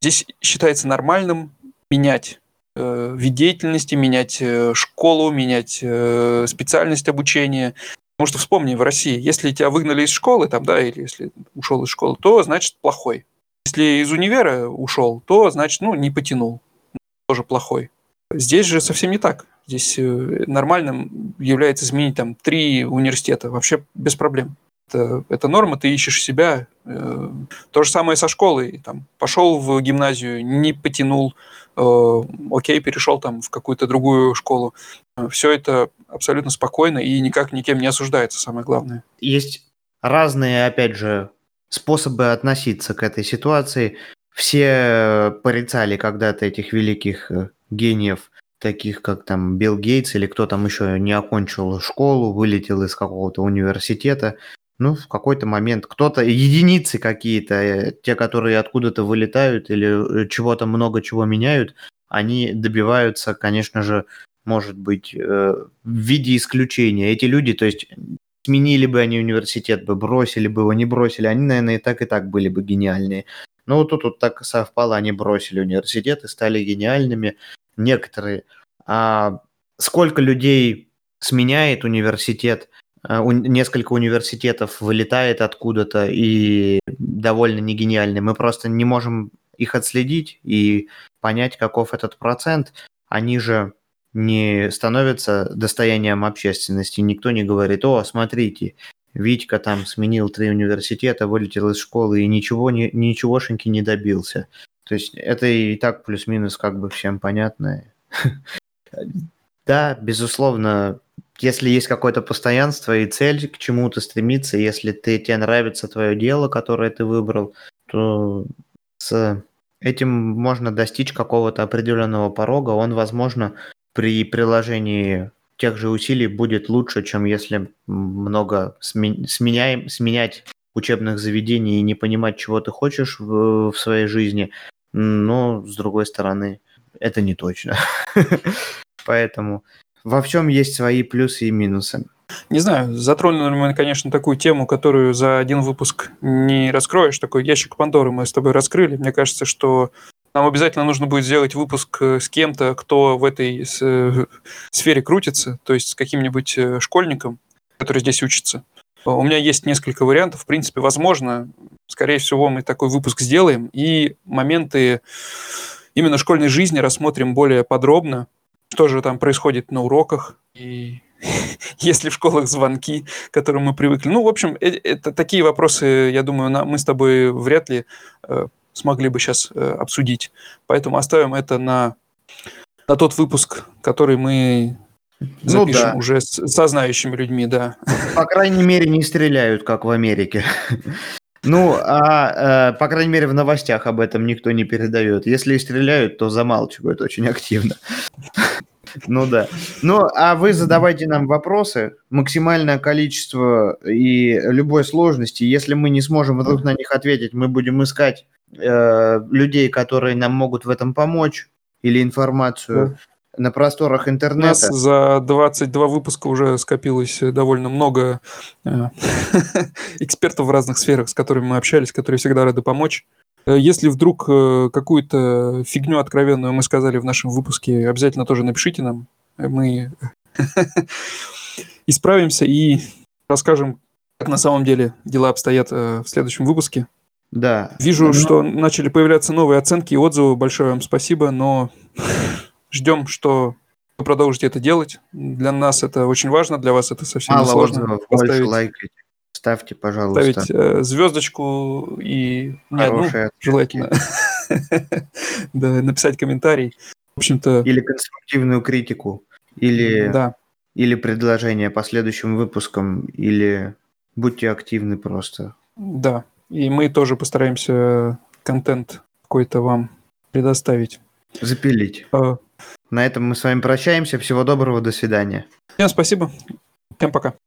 здесь считается нормальным менять э, вид деятельности, менять э, школу, менять э, специальность обучения. Потому что вспомни, в России, если тебя выгнали из школы, там, да, или если ушел из школы, то значит плохой. Если из универа ушел, то значит, ну, не потянул. Тоже плохой. Здесь же совсем не так. Здесь э, нормальным является изменить там три университета. Вообще без проблем. Это, это норма, ты ищешь себя. Э, то же самое со школой. Там, пошел в гимназию, не потянул, э, окей, перешел там в какую-то другую школу. Все это абсолютно спокойно и никак никем не осуждается, самое главное. Есть разные, опять же, способы относиться к этой ситуации. Все порицали когда-то этих великих э, гениев, таких как там Билл Гейтс или кто там еще не окончил школу, вылетел из какого-то университета. Ну, в какой-то момент кто-то, единицы какие-то, э, те, которые откуда-то вылетают или э, чего-то много чего меняют, они добиваются, конечно же, может быть, в виде исключения. Эти люди, то есть сменили бы они университет, бы бросили бы его, не бросили, они, наверное, и так и так были бы гениальные. Но вот тут вот так совпало, они бросили университет и стали гениальными. Некоторые. А сколько людей сменяет университет, а, несколько университетов вылетает откуда-то и довольно не гениальны. Мы просто не можем их отследить и понять, каков этот процент. Они же не становится достоянием общественности. Никто не говорит, о, смотрите, Витька там сменил три университета, вылетел из школы и ничего, не, ничегошеньки не добился. То есть это и так плюс-минус как бы всем понятно. Да, безусловно, если есть какое-то постоянство и цель к чему-то стремиться, если ты, тебе нравится твое дело, которое ты выбрал, то с этим можно достичь какого-то определенного порога. Он, возможно, при приложении тех же усилий будет лучше, чем если много сменяем, сменять учебных заведений и не понимать, чего ты хочешь в, в своей жизни. Но, с другой стороны, это не точно. Поэтому во всем есть свои плюсы и минусы. Не знаю, затронули мы, конечно, такую тему, которую за один выпуск не раскроешь. Такой ящик Пандоры мы с тобой раскрыли. Мне кажется, что нам обязательно нужно будет сделать выпуск э, с кем-то, кто в этой э, сфере крутится, то есть с каким-нибудь э, школьником, который здесь учится. У меня есть несколько вариантов. В принципе, возможно, скорее всего, мы такой выпуск сделаем и моменты именно школьной жизни рассмотрим более подробно, что же там происходит на уроках и есть ли в школах звонки, к которым мы привыкли. Ну, в общем, это такие вопросы, я думаю, мы с тобой вряд ли смогли бы сейчас э, обсудить. Поэтому оставим это на, на тот выпуск, который мы запишем ну, да. уже с, со знающими людьми, да. По крайней мере, не стреляют, как в Америке. Ну, а, э, по крайней мере, в новостях об этом никто не передает. Если и стреляют, то замалчивают очень активно. Ну да. Ну, а вы задавайте нам вопросы, максимальное количество и любой сложности. Если мы не сможем вдруг на них ответить, мы будем искать э, людей, которые нам могут в этом помочь, или информацию да. на просторах интернета. У нас за 22 выпуска уже скопилось довольно много э, экспертов в разных сферах, с которыми мы общались, которые всегда рады помочь. Э, если вдруг э, какую-то фигню откровенную мы сказали в нашем выпуске, обязательно тоже напишите нам. Мы исправимся и расскажем, как на самом деле дела обстоят в следующем выпуске. Да. Вижу, но... что начали появляться новые оценки и отзывы. Большое вам спасибо, но ждем, что вы продолжите это делать. Для нас это очень важно, для вас это совсем Мало не сложно. Отзывов, больше лайкать, ставьте, пожалуйста. Ставить э, звездочку и не одну, оценки. желательно. Да, написать комментарий. В общем-то, Или конструктивную критику, или, да, или предложение по следующим выпускам, или будьте активны просто. да. И мы тоже постараемся контент какой-то вам предоставить. Запилить. Э, На этом мы с вами прощаемся. Всего доброго, до свидания. Всем спасибо. Всем пока.